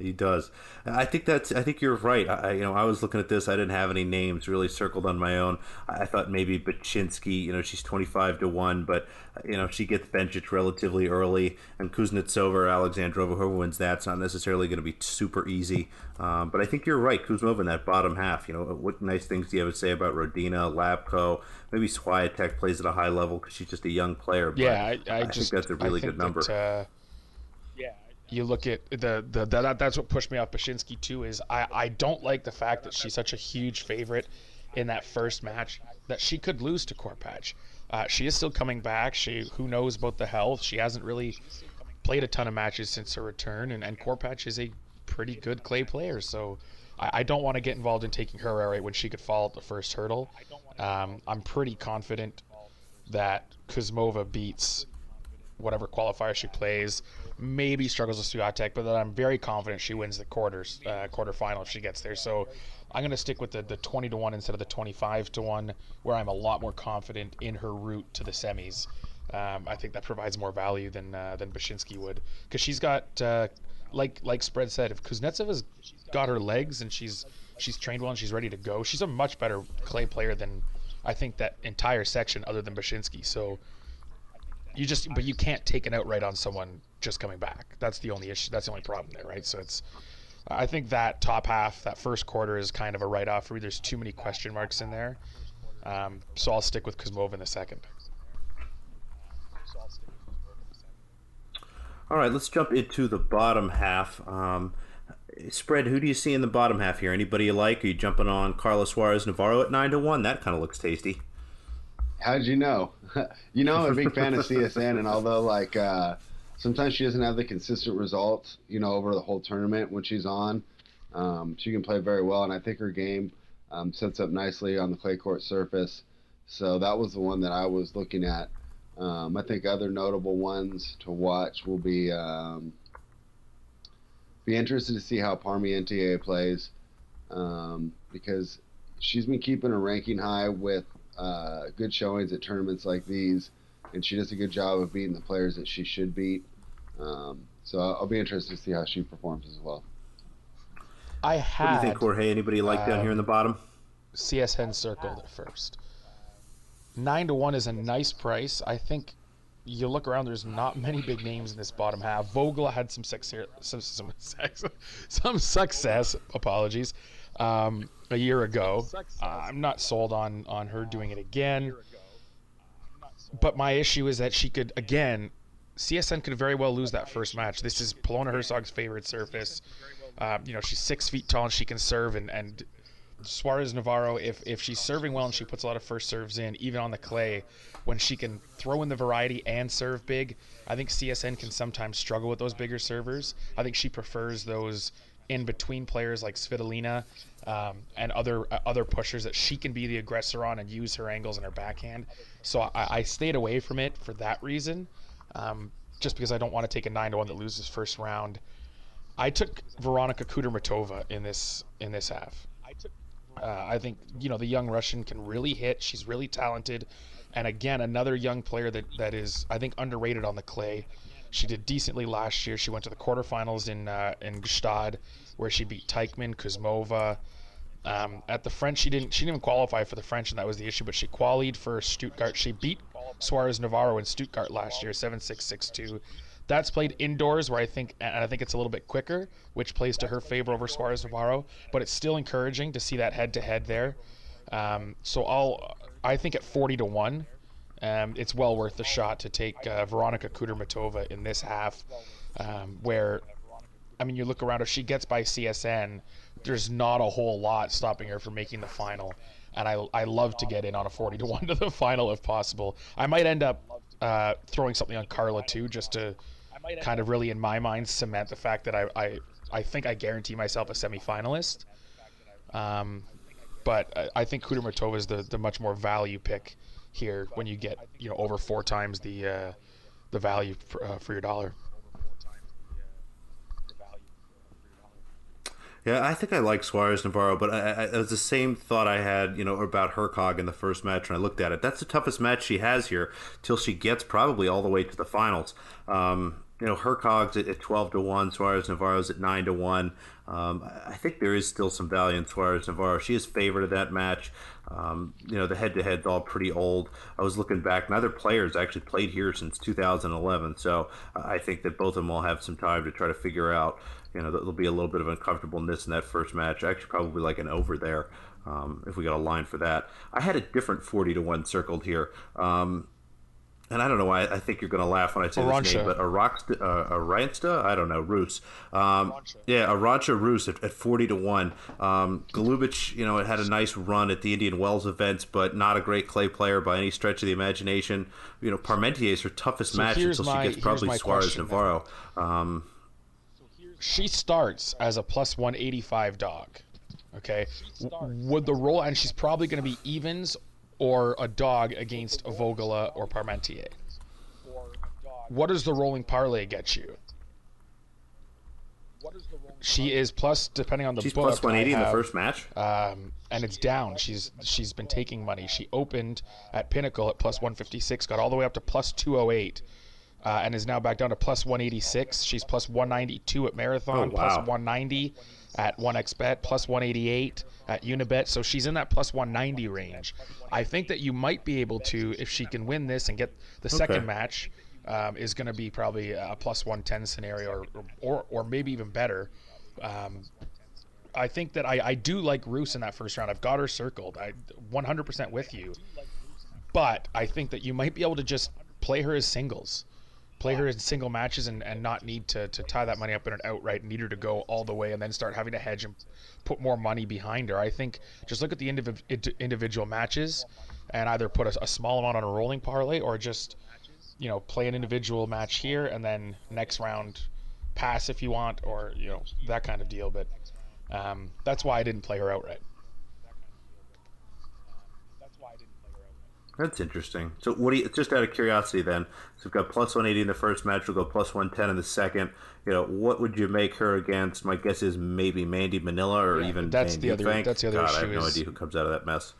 He does. I think that's. I think you're right. I, you know, I was looking at this. I didn't have any names really circled on my own. I thought maybe Bacsinszky. You know, she's 25 to one, but you know, she gets Bencic relatively early, and Kuznetsova or Alexandrova, whoever wins that's not necessarily going to be super easy. Um, but I think you're right. Kuzmova in that bottom half. You know, what nice things do you have to say about Rodina, Lapko? Maybe Swiatek plays at a high level because she's just a young player. yeah, I, I, I just think that's a really good number. That, uh you look at the, the, the that, that's what pushed me off Bacsinszky too is I, I don't like the fact that she's such a huge favorite in that first match that she could lose to Korpatsch. Uh, she is still coming back. She who knows about the health. She hasn't really played a ton of matches since her return, and and Korpatsch is a pretty good clay player. So I, I don't want to get involved in taking her right when she could fall at the first hurdle. Um, I'm pretty confident that Kuzmova beats whatever qualifier she plays. Maybe struggles with Swiatek, but I'm very confident she wins the quarters uh, quarterfinal if she gets there. So I'm going to stick with the, the 20 to 1 instead of the 25 to 1, where I'm a lot more confident in her route to the semis. Um, I think that provides more value than uh, than Bacsinszky would, because she's got uh, like like spread said, if Kuznetsova has got her legs and she's she's trained well and she's ready to go, she's a much better clay player than I think that entire section other than Bacsinszky. So you just but you can't take an outright on someone just coming back. That's the only issue. That's the only problem there, right? So it's I think that top half, that first quarter is kind of a write off for me. There's too many question marks in there. Um, so I'll stick with Kuzmova in the second. All right, let's jump into the bottom half. Um, spread. Who do you see in the bottom half here? Anybody you like? Are you jumping on Carla Suarez Navarro at nine to one? That kind of looks tasty. How'd you know? you know, I'm a big fan of CSN, and although like uh, sometimes she doesn't have the consistent results, you know, over the whole tournament when she's on, um, she can play very well, and I think her game um, sets up nicely on the clay court surface. So that was the one that I was looking at um, I think other notable ones to watch will be um, be interested to see how Parmentier plays um, because she's been keeping a ranking high with uh, good showings at tournaments like these, and she does a good job of beating the players that she should beat. Um, so I'll be interested to see how she performs as well. I had. What do you think, Jorge? Anybody like down here in the bottom? CSN circled at first nine to one is a nice price. I think you look around. There's not many big names in this bottom half. Vogel had some success, some some, some success. Apologies. Um, a year ago, uh, I'm not sold on on her doing it again. But my issue is that she could again. CSN could very well lose that first match. This is Polona Hercog's favorite surface. Uh, you know, she's six feet tall and she can serve and, and Suarez Navarro, if if she's serving well and she puts a lot of first serves in, even on the clay, when she can throw in the variety and serve big, I think CSN can sometimes struggle with those bigger servers. I think she prefers those in between players like Svitolina um, and other uh, other pushers that she can be the aggressor on and use her angles and her backhand. So I, I stayed away from it for that reason, um, just because I don't want to take a nine to one that loses first round. I took Veronika Kudermetova in this in this half. Uh, I think you know the young Russian can really hit. She's really talented, and again another young player that that is I think underrated on the clay. She did decently last year. She went to the quarterfinals in uh, in Gstaad, where she beat Teichmann, Kuzmova. Um, at the French, she didn't she didn't even qualify for the French, and that was the issue. But she qualified for Stuttgart. She beat Suarez Navarro in Stuttgart last year, seven six six two. That's played indoors, where I think and I think it's a little bit quicker, which plays to her favor over Suarez Navarro. But it's still encouraging to see that head to head there. Um, so I'll I think at 40 to one, um, it's well worth the shot to take uh, Veronika Kudermetova in this half, um, where I mean you look around if she gets by CSN, there's not a whole lot stopping her from making the final. And I, I love to get in on a 40 to 1 to the final if possible. I might end up uh, throwing something on Carla too, just to kind of really, in my mind, cement the fact that I, I, I think I guarantee myself a semifinalist. Um, but I, I think Kudermetova is the, the much more value pick here when you get you know over four times the uh, the value for, uh, for your dollar. Yeah, I think I like Suarez Navarro, but I, I, it was the same thought I had, you know, about Hercog in the first match when I looked at it. That's the toughest match she has here till she gets probably all the way to the finals. Um, you know, Hercog's at, at 12 to 1, Suarez Navarro's at 9 to 1. Um, I think there is still some value in Suarez Navarro. She is favored of that match. Um, you know, the head to head's all pretty old. I was looking back, neither players actually played here since 2011. So I think that both of them will have some time to try to figure out you know, there'll be a little bit of uncomfortableness in that first match. Actually, probably like an over there um, if we got a line for that. I had a different 40 to 1 circled here. Um, and I don't know why I think you're going to laugh when I say Arantxa. this name, but Aroxta, uh, Aransta, I don't know, Rus. Um, yeah, Arantxa Rus at, at, 40 to 1. Um, Golubic, you know, it had a nice run at the Indian Wells events, but not a great clay player by any stretch of the imagination. You know, Parmentier is her toughest so match until my, she gets probably Suarez Navarro. Um, she starts as a plus 185 dog. Okay. Would the roll, and she's probably going to be evens or a dog against a Vogela or Parmentier. what does the rolling parlay get you? She is plus, depending on the She's book. plus 180 I in the first match. um, and it's down. She's she's been taking money. She opened at Pinnacle at plus 156, got all the way up to plus 208, uh, and is now back down to plus 186. She's plus 192 at Marathon, Oh, wow. 190 at 1xBet, plus 188 at Unibet. So she's in that plus 190 range. I think that you might be able to, if she can win this and get the second match, um, is going to be probably a plus 110 scenario, or or, or maybe even better. Um, I think that I, I do like Rus in that first round. I've got her circled. I 100% with you. But I think that you might be able to just play her as singles. Play her in single matches and, and not need to, to tie that money up in an outright, need her to go all the way and then start having to hedge and put more money behind her. I think just look at the indiv- individual matches and either put a, a small amount on a rolling parlay or just, you know, play an individual match here and then next round pass if you want or, you know, that kind of deal. But um, that's why I didn't play her outright. That's interesting. So, what do you, just out of curiosity then? So, we've got plus 180 in the first match. We'll go plus 110 in the second. You know, what would you make her against? My guess is maybe Mandy Minella or Yeah, even that's Van the other- Eubank. that's the other God, I have no is- idea who comes out of that mess.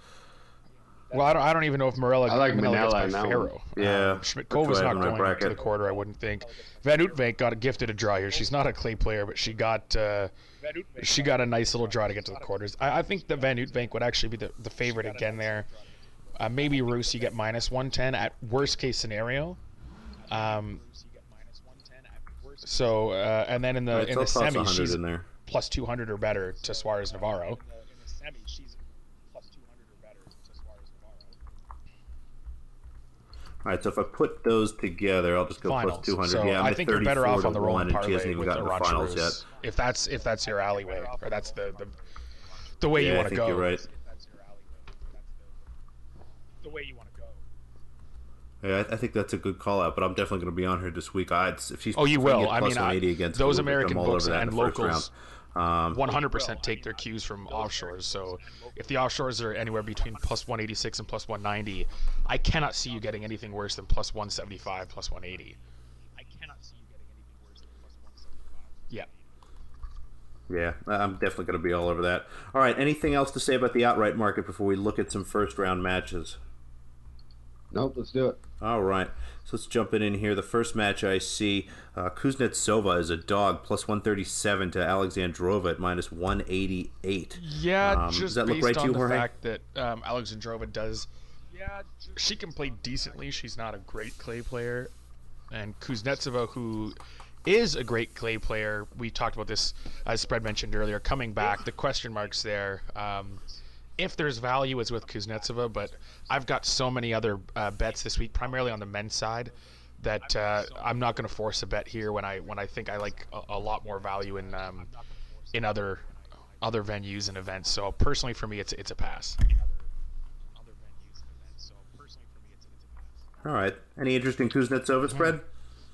Well, I don't, I don't even know if Morella, I like Minella Minella gets in by that. Ferro. Yeah, Um, that's Smitkova's who I have not in my going to the quarter, I wouldn't think. Van Uytvanck got a gifted a draw here. She's not a clay player, but she got uh, she got a nice little draw to get to the quarters. I, I think that Van Uytvanck would actually be the, the favorite again there. Uh, maybe Rus, you get minus 110 at worst case scenario. Um, so, uh, and then in the Right, in the semi, she's in there. plus 200 or better to Suarez Navarro. All right, so if I put those together, I'll just go finals. plus 200. So yeah, I'm I think you're better off on the 1, rolling and she parlay hasn't even with gotten the to finals yet. If that's if that's your alleyway, or that's the the, the way you Yeah, I want to think go. you're right. The way you want to go. Yeah, I, I think that's a good call out, but I'm definitely going to be on her this week. I, if she's Oh, you if I can will. get I plus mean, I- 180 against those Kulik, American I'm all books over that and locals. Um, 100% take their cues from offshores. So if the offshores are anywhere between plus 186 and plus 190, I cannot see you getting anything worse than plus 175, plus 180. I cannot see you getting anything worse than plus 175. Yeah. Yeah, I'm definitely going to be all over that. All right, anything else to say about the outright market before we look at some first round matches? Nope, let's do it. All right, so let's jump in, in here. The first match I see uh, Kuznetsova is a dog, plus 137 to Alexandrova at minus 188. Yeah, Um, just does that look based right to you, the Jorge? fact that um, Alexandrova does. Yeah, she can play decently. She's not a great clay player, and Kuznetsova, who is a great clay player, we talked about this as Spread mentioned earlier. Coming back, the question marks there. Um, if there's value, it's with Kuznetsova, but I've got so many other uh, bets this week, primarily on the men's side, that uh, I'm not going to force a bet here when I when I think I like a, a lot more value in um, in other other venues and events. So personally, for me, it's it's a pass. All right, any interest in Kuznetsova spread?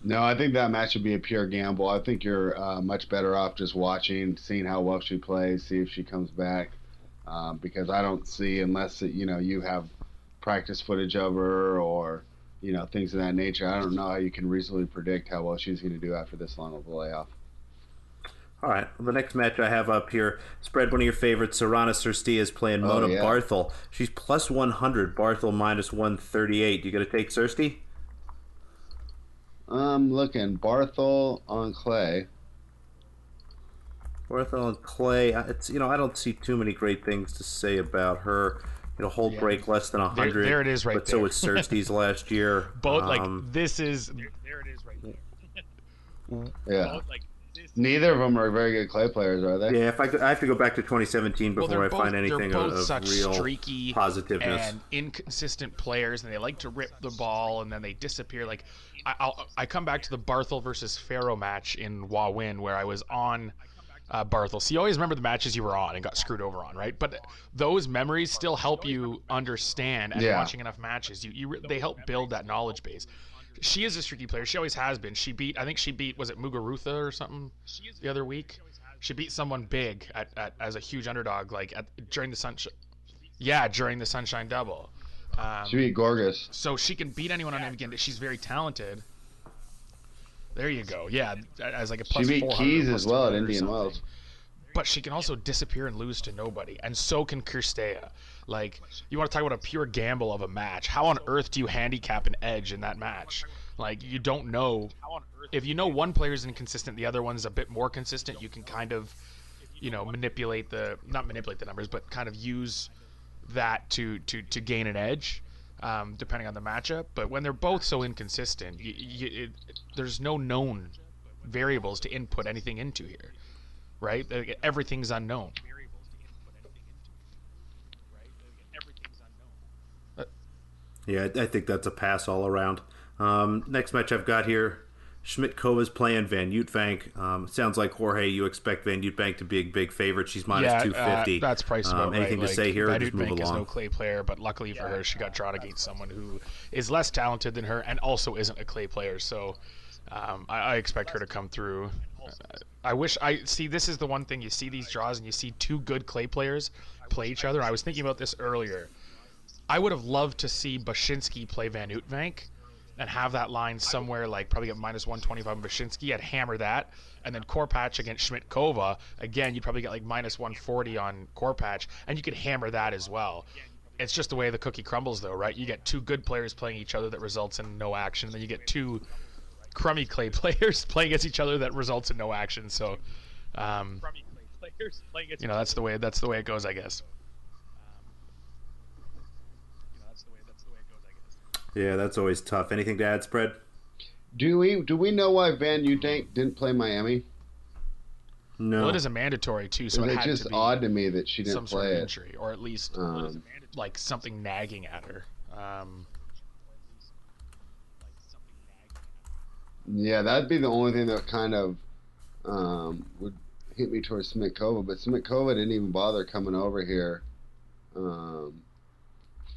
No, I think that match would be a pure gamble. I think you're uh, much better off just watching, seeing how well she plays, see if she comes back. Um, because I don't see, unless it, you know you have practice footage of her or you know things of that nature. I don't know how you can reasonably predict how well she's going to do after this long of a layoff. All right, well, the next match I have up here, spread one of your favorites, Sorana Cirstea is playing Oh, Mona yeah. Barthel. She's plus 100, Barthel minus 138. You going to take Cirstea? I'm looking Barthel on clay. Barthel and Clay, it's you know I don't see too many great things to say about her. You know, hold break less than 100. there it is right But so there. was Cirstea's last year. Both Um, like this is there it is right there. Yeah. like Neither of them are very good clay players, are they? Yeah, if I, could, I have to go back to 2017 before they're I both, find anything they're of, both of such real streaky positiveness. and inconsistent players, and they like to rip the ball and then they disappear. Like I, I'll, I come back to the Barthel versus Ferro match in Wawin where I was on uh, Barthel. So you always remember the matches you were on and got screwed over on, right? But those memories still help you understand and Yeah. watching enough matches. You, you they help build that knowledge base. She is a streaky player. She always has been. She beat, I think she beat, was it Muguruza or something the other week? She beat someone big at, at as a huge underdog, like at, during the sunshine. Yeah, during the sunshine double. Um, She beat Görges. so she can beat anyone on any weekend. She's very talented. There you go. Yeah, as like a plus. She beat 400, Keys as well at Indian. Wells. But she can also disappear and lose to nobody, and so can Cirstea. Like, you want to talk about a pure gamble of a match? How on earth do you handicap an edge in that match? Like, you don't know. If you know one player is inconsistent, the other one's a bit more consistent. You can kind of, you know, manipulate the not manipulate the numbers, but kind of use that to to to gain an edge, um, depending on the matchup. But when they're both so inconsistent, you, you, it, there's no known variables to input anything into here, right? Everything's unknown. Yeah, I I think that's a pass all around. Um, next match I've got here, Smitkova's playing Van Uytvanck. Um, sounds like Jorge, you expect Van Uytvanck to be a big favorite. She's minus yeah, two fifty. uh, that's price. about um, right. Anything like, to say here? Van just move Uytvanck is no clay player, but luckily for her, she got drawn against someone who is less talented than her and also isn't a clay player. So um, I, I expect her to come through. Uh, I wish I see. This is the one thing you see these draws and you see two good clay players play each other. I was thinking about this earlier. I would have loved to see Bacsinszky play Van Uytvanck and have that line somewhere like probably get minus 125 on Bacsinszky. I'd hammer that. And then Korpatsch against Smitkova. Again, you'd probably get like minus 140 on Korpatsch, and you could hammer that as well. It's just the way the cookie crumbles, though, right? You get two good players playing each other that results in no action. and Then you get two crummy clay players playing against each other that results in no action. So, um, you know, that's the way that's the way it goes, I guess. Yeah, that's always tough. Anything to add, spread? Do we do we know why Van Uytvanck didn't play Miami? No. Well, it is a mandatory too, so Is it it had just to be odd to me that she didn't sort play of it? injury, or at least Um, like something nagging at her. Um, Yeah, that'd be the only thing that kind of um, would hit me towards Smitkova. But Smitkova didn't even bother coming over here um,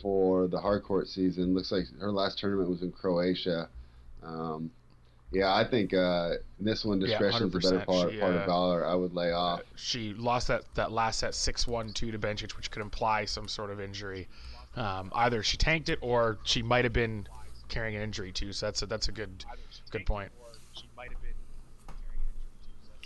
for the hardcourt season. Looks like her last tournament was in Croatia. Um, yeah, I think uh, this one Yeah, discretion's the better part, She, part uh, of valor. I would lay off. she lost that, that last set 6-1-2 to Bencic, which could imply some sort of injury. Um, either she tanked it or she might have been carrying an injury too. So that's a, that's a good good point.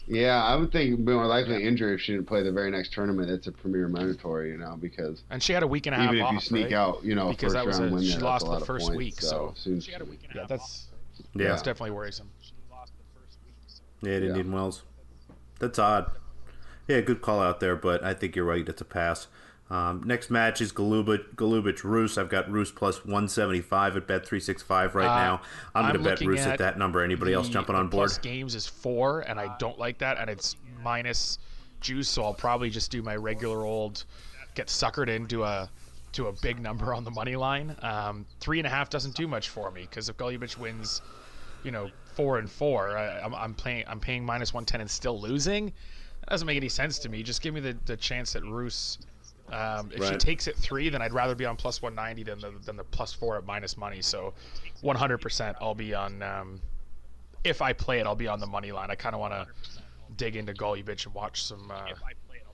Yeah, I would think it'd be more likely injury if she didn't play the very next tournament. It's a premier mandatory, you know, because And she had a week and a half even if off, you sneak right? out, you know, Because first that was round a- win she there, that's lost a the lot of first points, week, so- as soon as- Yeah, that's Yeah. that's definitely worrisome. Yeah, at Yeah. Indian Wells. That's odd. Yeah, good call out there, but I think you're right. It's a pass. Um, next match is Golubic, Golubic Rus. I've got Rus plus 175 at bet 365 right Uh, now. I'm, I'm going to bet Rus at, at that number. Anybody else jumping on board? Plus games is four, and I don't like that, and it's minus juice, so I'll probably just do my regular old get suckered into a to a big number on the money line. Um, three and a half doesn't do much for me because if Golubic wins, you know, four and four, I, I'm, I'm paying I'm paying minus one ten and still losing. That doesn't make any sense to me. Just give me the, the chance that Rus. Um, if she takes it three, then I'd rather be on plus 190 than the than the plus four at minus money. So, 100% I'll be on. Um, if I play it, I'll be on the money line. I kind of want to dig into Golubic and watch some uh,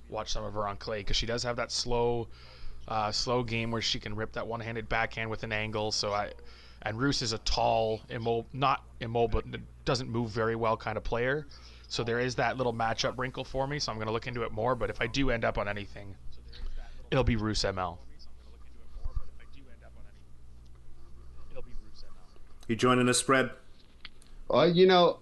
watch some of her on clay because she does have that slow uh, slow game where she can rip that one-handed backhand with an angle. So I and Rus is a tall, immobile, not immobile, but doesn't move very well kind of player. So there is that little matchup wrinkle for me. So I'm going to look into it more. But if I do end up on anything, it'll be Rus ML. You joining us, spread? Well, you know,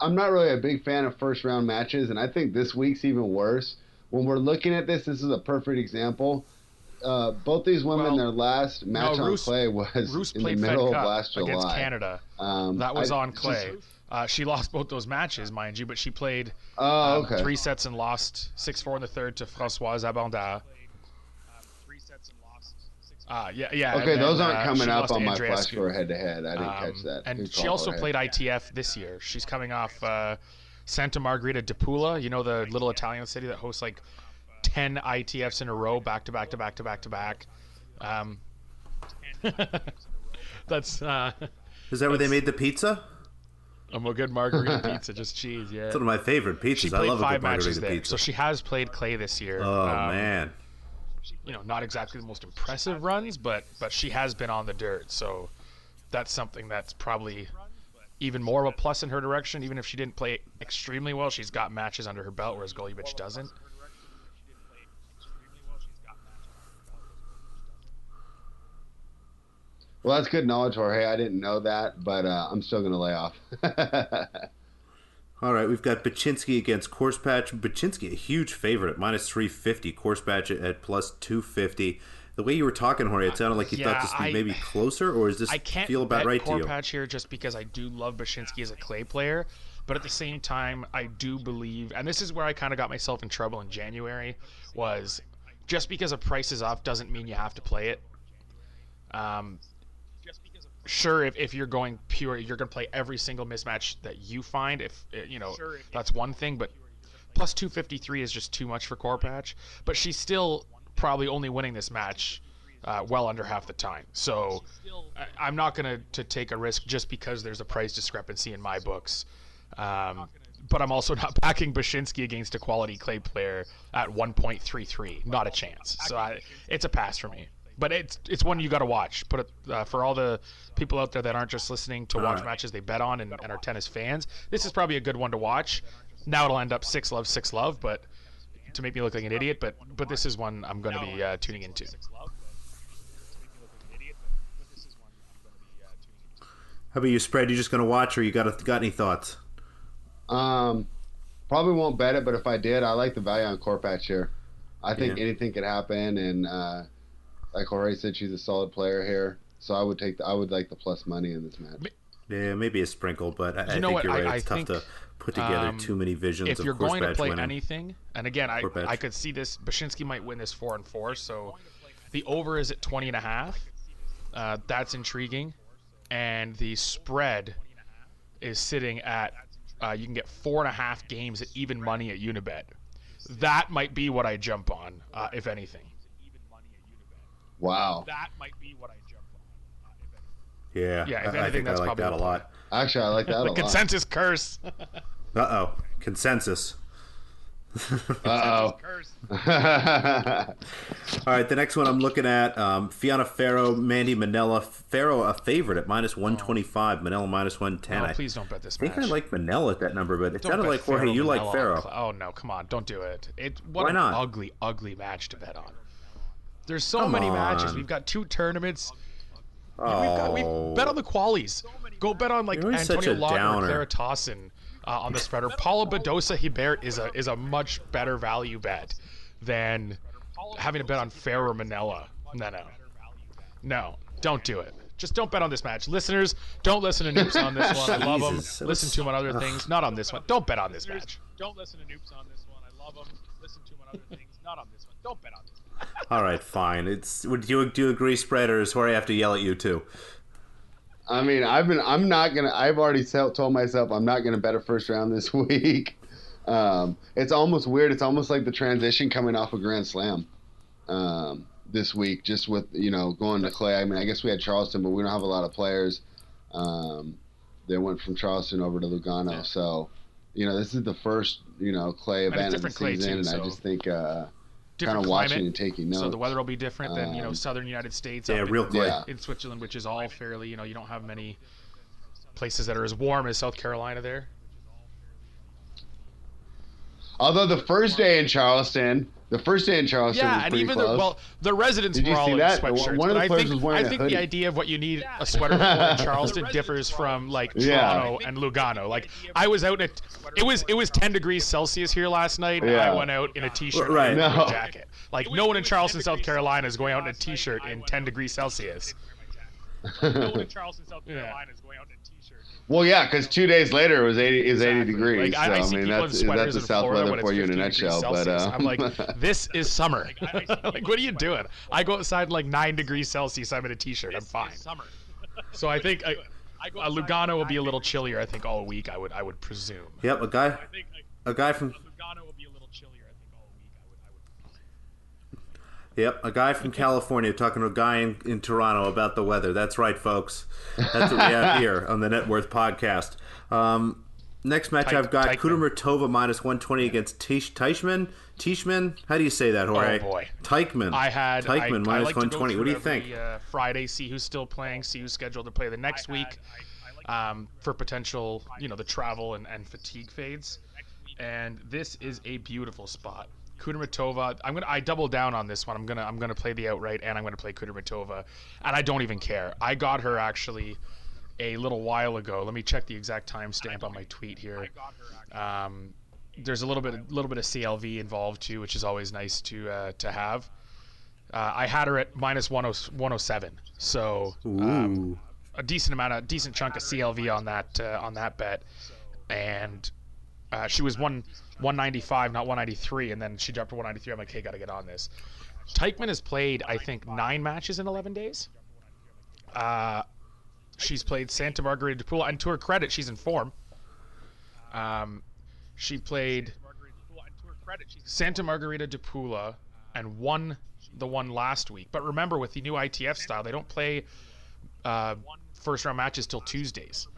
I'm not really a big fan of first round matches, and I think this week's even worse. When we're looking at this, this is a perfect example. Uh, both these women, Well, their last match on Rus- clay was Rus in the played Fed middle of Cup last July. against Canada. Um, That was I- on just- clay. Uh, she lost both those matches, mind you, but she played Oh, um, okay. three sets and lost six four in the third to Françoise Abanda. Uh, yeah, yeah. okay, and those then, aren't uh, coming up lost on my flash score head to head. I didn't Um, catch that. And Good she also played ITF this year. She's coming off uh, Santa Margherita de Pula, you know, the little Italian city that hosts like 10 ITFs in a row, back to back to back to back to back. Um, that's uh, Is that where they made the pizza? I'm a good margarita pizza, just cheese, yeah. It's one of my favorite pizzas. She I played love a five good margarita matches there, pizza. so she has played clay this year. oh Um, man, you know, not exactly the most impressive runs, but but she has been on the dirt, so that's something that's probably even more of a plus in her direction. Even if she didn't play extremely well, she's got matches under her belt, whereas Golubic doesn't. Well, that's good knowledge, Jorge. I didn't know that, but uh, I'm still going to lay off. All right, we've got Bacsinszky against Korpatsch. Bacsinszky, a huge favorite at minus 350. Korpatsch at plus 250. The way you were talking, Jorge, it sounded like you Yeah, thought this would be maybe closer, or is this I can't feel about right to you? Korpatsch here just because I do love Bacsinszky as a clay player, but at the same time, I do believe, and this is where I kind of got myself in trouble in January, was just because a price is off doesn't mean you have to play it. Um, sure, if, if you're going pure, you're going to play every single mismatch that you find. If uh, you know, that's one thing, but plus 253 is just too much for Korpatsch. But she's still probably only winning this match uh, well under half the time. So I, I'm not going to to take a risk just because there's a price discrepancy in my books. Um, but I'm also not backing Bacsinszky against a quality clay player at 1.33. Not a chance. So I, it's a pass for me. But it's it's one you got to watch. Put it uh, for all the people out there that aren't just listening to watch right. matches they bet on and, and are tennis fans. This is probably a good one to watch. Now it'll end up six love six love, but to make me look like an idiot. But but this is one I'm going to be uh, tuning into. How about you, spread? You just going to watch, or you got got any thoughts? um, probably won't bet it, but if I did, I like the value on Korpatsch here. I think Yeah. anything could happen, and uh, like Jorge said, she's a solid player here. So I would take the, I would like the plus money in this match. Yeah, maybe a sprinkle, but I, I You know think what? you're right. I- I it's tough think, to put together um, too many visions if of you're going to play winning. anything, and again, I, I could see this. Bacsinszky might win this four and four. So the over is at 20 and a half. Uh, that's intriguing, and the spread is sitting at. Uh, you can get four and a half games at even money at Unibet. That might be what I jump on, uh, if anything. Wow. That might be what I jump on. yeah, Yeah, if I, I anything, think I like probably that a lot. Actually, I like that a The lot. consensus curse. Uh oh, consensus. Uh oh. All right, the next one I'm looking at um, Fiona Ferro, Mandy Minella. Ferro a favorite at minus 125, Minella minus 110. Oh, I please don't bet this think match. I think I like Minella at that number, but it Don't sounded like Jorge, Farrell you like Minella Ferro. Cl- Oh no, come on, don't do it. It what Why an not? ugly, ugly match to bet on. There's so Come many matches. We've got two tournaments. Oh, We've got we bet on the qualies. Go bet on like You're Antonio a Lawton or downer. Clara Tauson uh, on the spreader. Paula Badosa Gibert is a is a much better value bet than having to bet on Ferro Minella. No, no, no. Don't do it. Just don't bet on this match, listeners. Don't listen to Noops on this one. I love them. Jesus, it Listen to them on other things. Not on this one. Don't bet on this match. Don't listen to Noops on this one. I love them. Listen to him on other things. Not on this one. Don't bet on this one. All right, fine. It's would you do you agree, spread, or does Jorge have to yell at you too? I mean, I've been. I'm not gonna. I've already tell, told myself I'm not gonna bet a first round this week. Um, it's almost weird. It's almost like the transition coming off a Grand Slam um, this week, just with you know going to Clay. I mean, I guess we had Charleston, but we don't have a lot of players. Um, they went from Charleston over to Lugano, Yeah. so you know this is the first you know Clay event of the different clay, season, too, and I just think uh, kind Different of watching and taking notes. So the weather will be different than you know Um, southern United States. Yeah, up real clay. Yeah. in Switzerland, which is all fairly you know you don't have many places that are as warm as South Carolina there. Although the first day in Charleston, the first day in Charleston was Yeah, and even close. the well, the residents Did you were all see in that? sweatshirts. One of the but I players think, was wearing I a think hoodie. the idea of what you need a sweater for in Charleston differs from like Yeah. Toronto and Lugano. Like I was out in a, it was it was 10 degrees Celsius here last night, and I went out in a t-shirt Right. and a jacket. Like no one in Charleston, South Carolina is going out in a t-shirt in 10 degrees Celsius. No one in Charleston, South Carolina is going out in a t-shirt. Well, yeah, because two days later it was eighty is eighty degrees. Like, I, I so see I mean people in that's that's the south Florida weather for you in a 15 degrees nutshell. But uh, I'm like, this is summer. I- I see like, what are you doing? I go outside like nine degrees Celsius. I'm in a t-shirt. I'm This is fine. Summer. So I think I, I uh, Lugano will be a little chillier. I think all week. I would I would presume. Yep, a guy, I think a guy from Lugano will be a little chillier. I think all week. I would. I would. Yep, a guy from California talking to a guy in, in Toronto about the weather. That's right, folks. That's what we have here on the Net Worth podcast. Um, next match Teich- I've got Teichmann. Kudermetova minus 120 against Tish, Teichmann. Teichmann? How do you say that, Jorge? Oh, boy. Teichmann. I had I, I minus like 120. What do you through think? Uh, Friday, see who's still playing, see who's scheduled to play the next week. um, for potential, you know, the travel and, and fatigue fades. And this is a beautiful spot. Kudermetova. I'm gonna I double down on this one. I'm gonna I'm gonna play the outright and I'm gonna play Kudermetova, and I don't even care. I got her actually a little while ago. Let me check the exact timestamp on my tweet here. Um, there's a little bit a little bit of CLV involved too, which is always nice to uh, to have. Uh, I had her at minus 107, so um, a decent amount of decent chunk of CLV on that uh, on that bet, and uh, she was one 195, not 193, and then she dropped to 193. I'm like, hey, gotta get on this. Teichmann has played, I think, nine matches in 11 days. Uh, she's played Santa Margherita de Pula, and to her credit, she's in form. Um, she played Santa Margherita de Pula and won the one last week. But remember, with the new ITF style, they don't play uh, first round matches till Tuesdays.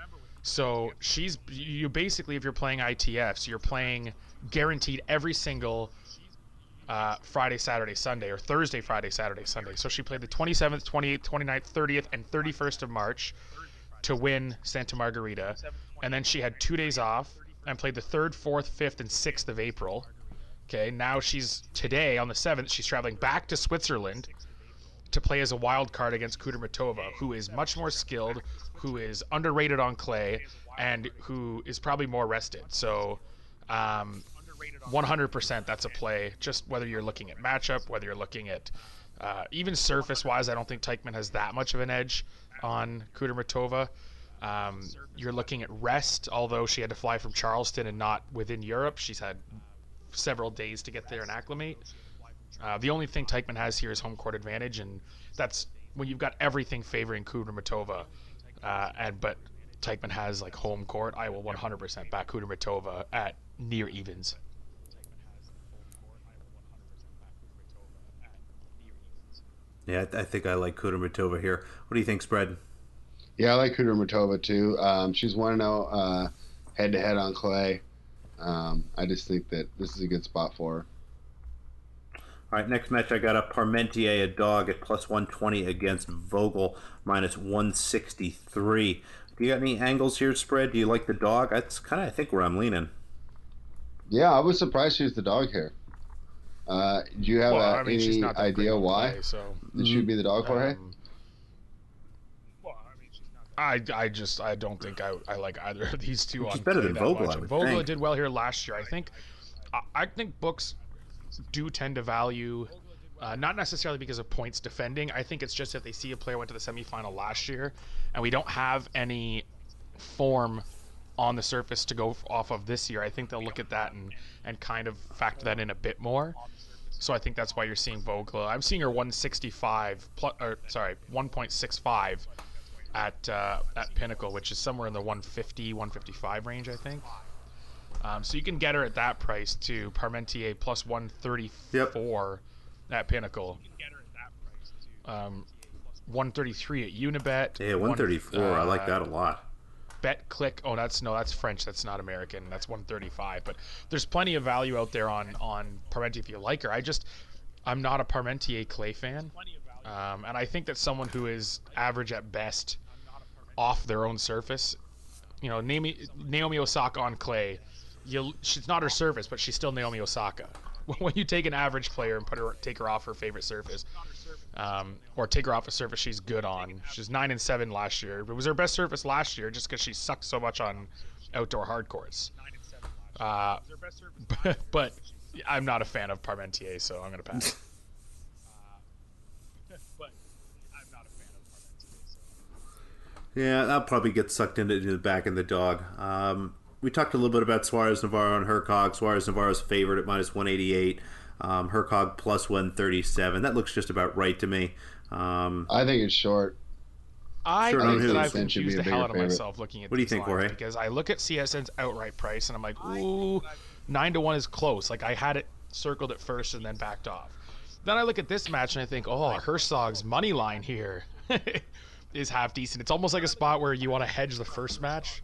So she's you basically, if you're playing ITFs, you're playing guaranteed every single uh, Friday, Saturday, Sunday, or Thursday, Friday, Saturday, Sunday. So she played the 27th, 28th, 29th, 30th, and 31st of March to win Santa Margherita, and then she had two days off and played the 3rd, 4th, 5th, and 6th of April. Okay, now she's today on the 7th, she's traveling back to Switzerland to play as a wild card against Kudermetova, who is much more skilled, who is underrated on clay, and who is probably more rested. So, um, 100% that's a play. Just whether you're looking at matchup, whether you're looking at uh, even surface wise, I don't think Teichmann has that much of an edge on Kudermetova. Um, you're looking at rest, although she had to fly from Charleston and not within Europe. She's had several days to get there and acclimate. Uh, the only thing Teichmann has here is home court advantage, and that's when you've got everything favoring Kudermetova. Uh, and but Teichmann has like home court. I will 100% back Kudermetova at near evens. Yeah, I think I like Kudermetova here. What do you think, spread? Yeah, I like Kudermetova too. Um, she's one to head to head on clay. Um, I just think that this is a good spot for her. All right, next match I got a Parmentier, a dog at plus 120 against Vogel, minus 163. Do you got any angles here, spread? Do you like the dog? That's kind of, I think, where I'm leaning. Yeah, I was surprised she was the dog here. Uh, do you have Well, uh, I mean, she's any not idea why clay, so that she'd be the dog for her? um, I, I just I don't think I, I like either of these two. She's on better than Vogel. I would Vogel think. did well here last year. I think I, I think books do tend to value uh, not necessarily because of points defending. I think it's just if they see a player went to the semifinal last year, and we don't have any form on the surface to go off of this year. I think they'll look at that and and kind of factor that in a bit more. So I think that's why you're seeing Vogel. I'm seeing her 165 plus, or sorry, 1.65 at uh, at Pinnacle, which is somewhere in the 150, 155 range, I think. Um, so you can get her at that price too. Parmentier plus 134 at Pinnacle. Um, 133 at Unibet. Yeah, 134. One- I like uh, that a lot. Betclic oh that's no that's french that's not american that's 135 but there's plenty of value out there on on parmentier if you like her i just i'm not a parmentier clay fan um, and i think that someone who is average at best off their own surface you know naomi, naomi osaka on clay you she's not her surface but she's still naomi osaka when you take an average player and put her take her off her favorite surface um, or take her off a surface she's good on. She's nine and seven last year. It was her best surface last year just because she sucked so much on outdoor hard courts. Uh, but, but I'm not a fan of Parmentier, so I'm gonna pass. Yeah, that'll probably get sucked into the back of the dog. Um, we talked a little bit about Suarez Navarro and Hercog. Suarez Navarro's favored at minus 188. Um, Hercog plus 137. That looks just about right to me. Um, I think it's short. I Sure, think on that? I've should be confused a the hell out of favorite. myself looking at What do you think, lines Jorge? because I look at CSN's outright price and I'm like, ooh, nine to one is close. Like I had it circled at first and then backed off. Then I look at this match and I think, oh, Hercog's money line here is half decent. It's almost like a spot where you want to hedge the first match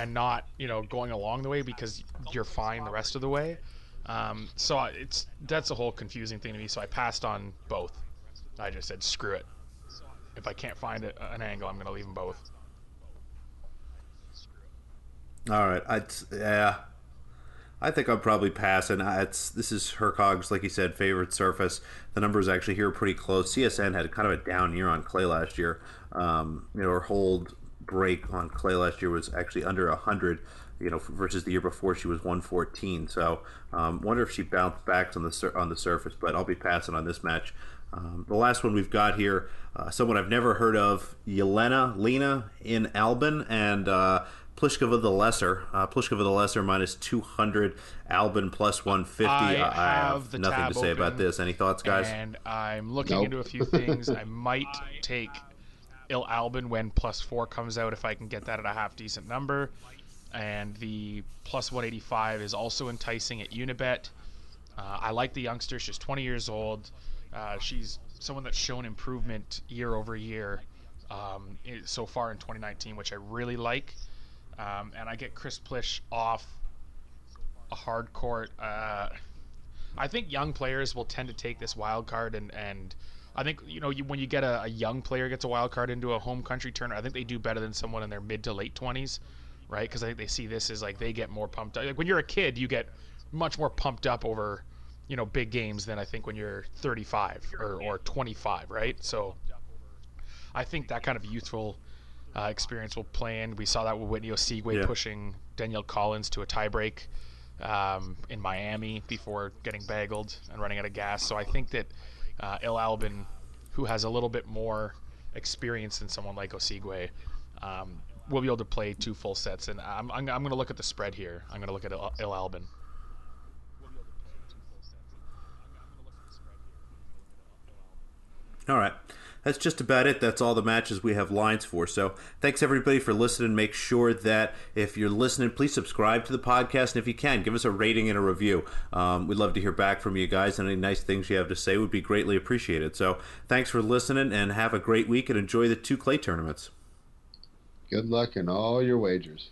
and not, you know, going along the way because you're fine the rest of the way. Um, so it's that's a whole confusing thing to me. So I passed on both. I just said screw it. If I can't find a, an angle, I'm to leave them both. All right, I yeah, I think I'm probably pass. passing. It's this is Hercog's, like you said, favorite surface. The numbers actually here are pretty close. CSN had kind of a down year on clay last year. Um, you know, her hold break on clay last year was actually under hundred. You know, versus the year before she was 114. So, um, wonder if she bounced back on the sur- on the surface. But I'll be passing on this match. Um, the last one we've got here, uh, someone I've never heard of, Yelena Lena in Albin, and uh, Pliskova the Lesser. Uh, Pliskova the Lesser minus 200, Albin plus 150. I I have the nothing tab to say about this. Any thoughts, guys? And I'm looking Nope. into a few things. I might take In-Albon when plus four comes out if I can get that at a half decent number. And the plus 185 is also enticing at Unibet. Uh, I like the youngster. She's 20 years old. Uh, she's someone that's shown improvement year over year um, so far in 2019, which I really like. Um, and I get Chris Plish off a hard court. Uh, I think young players will tend to take this wild card, and, and I think you know you, when you get a, a young player gets a wild card into a home country tournament, I think they do better than someone in their mid to late 20s, right? Because I think they see this as like they get more pumped up. Like when you're a kid, you get much more pumped up over you know big games than I think when you're 35 or, or 25, right? So I think that kind of youthful uh, experience will play in. We saw that with Whitney Osuigwe Yeah. pushing Danielle Collins to a tiebreak um, in Miami before getting baggled and running out of gas. So I think that uh, In-Albon, who has a little bit more experience than someone like Osuigwe, um, will be able to play two full sets. And I'm, I'm, I'm going to look at the spread here. I'm going to look at Il, In-Albon. All right. That's just about it. That's all the matches we have lines for. So, thanks everybody for listening. Make sure that if you're listening, please subscribe to the podcast. And if you can, give us a rating and a review. Um, we'd love to hear back from you guys, and any nice things you have to say would be greatly appreciated. So, thanks for listening, and have a great week and enjoy the two clay tournaments. Good luck in all your wagers.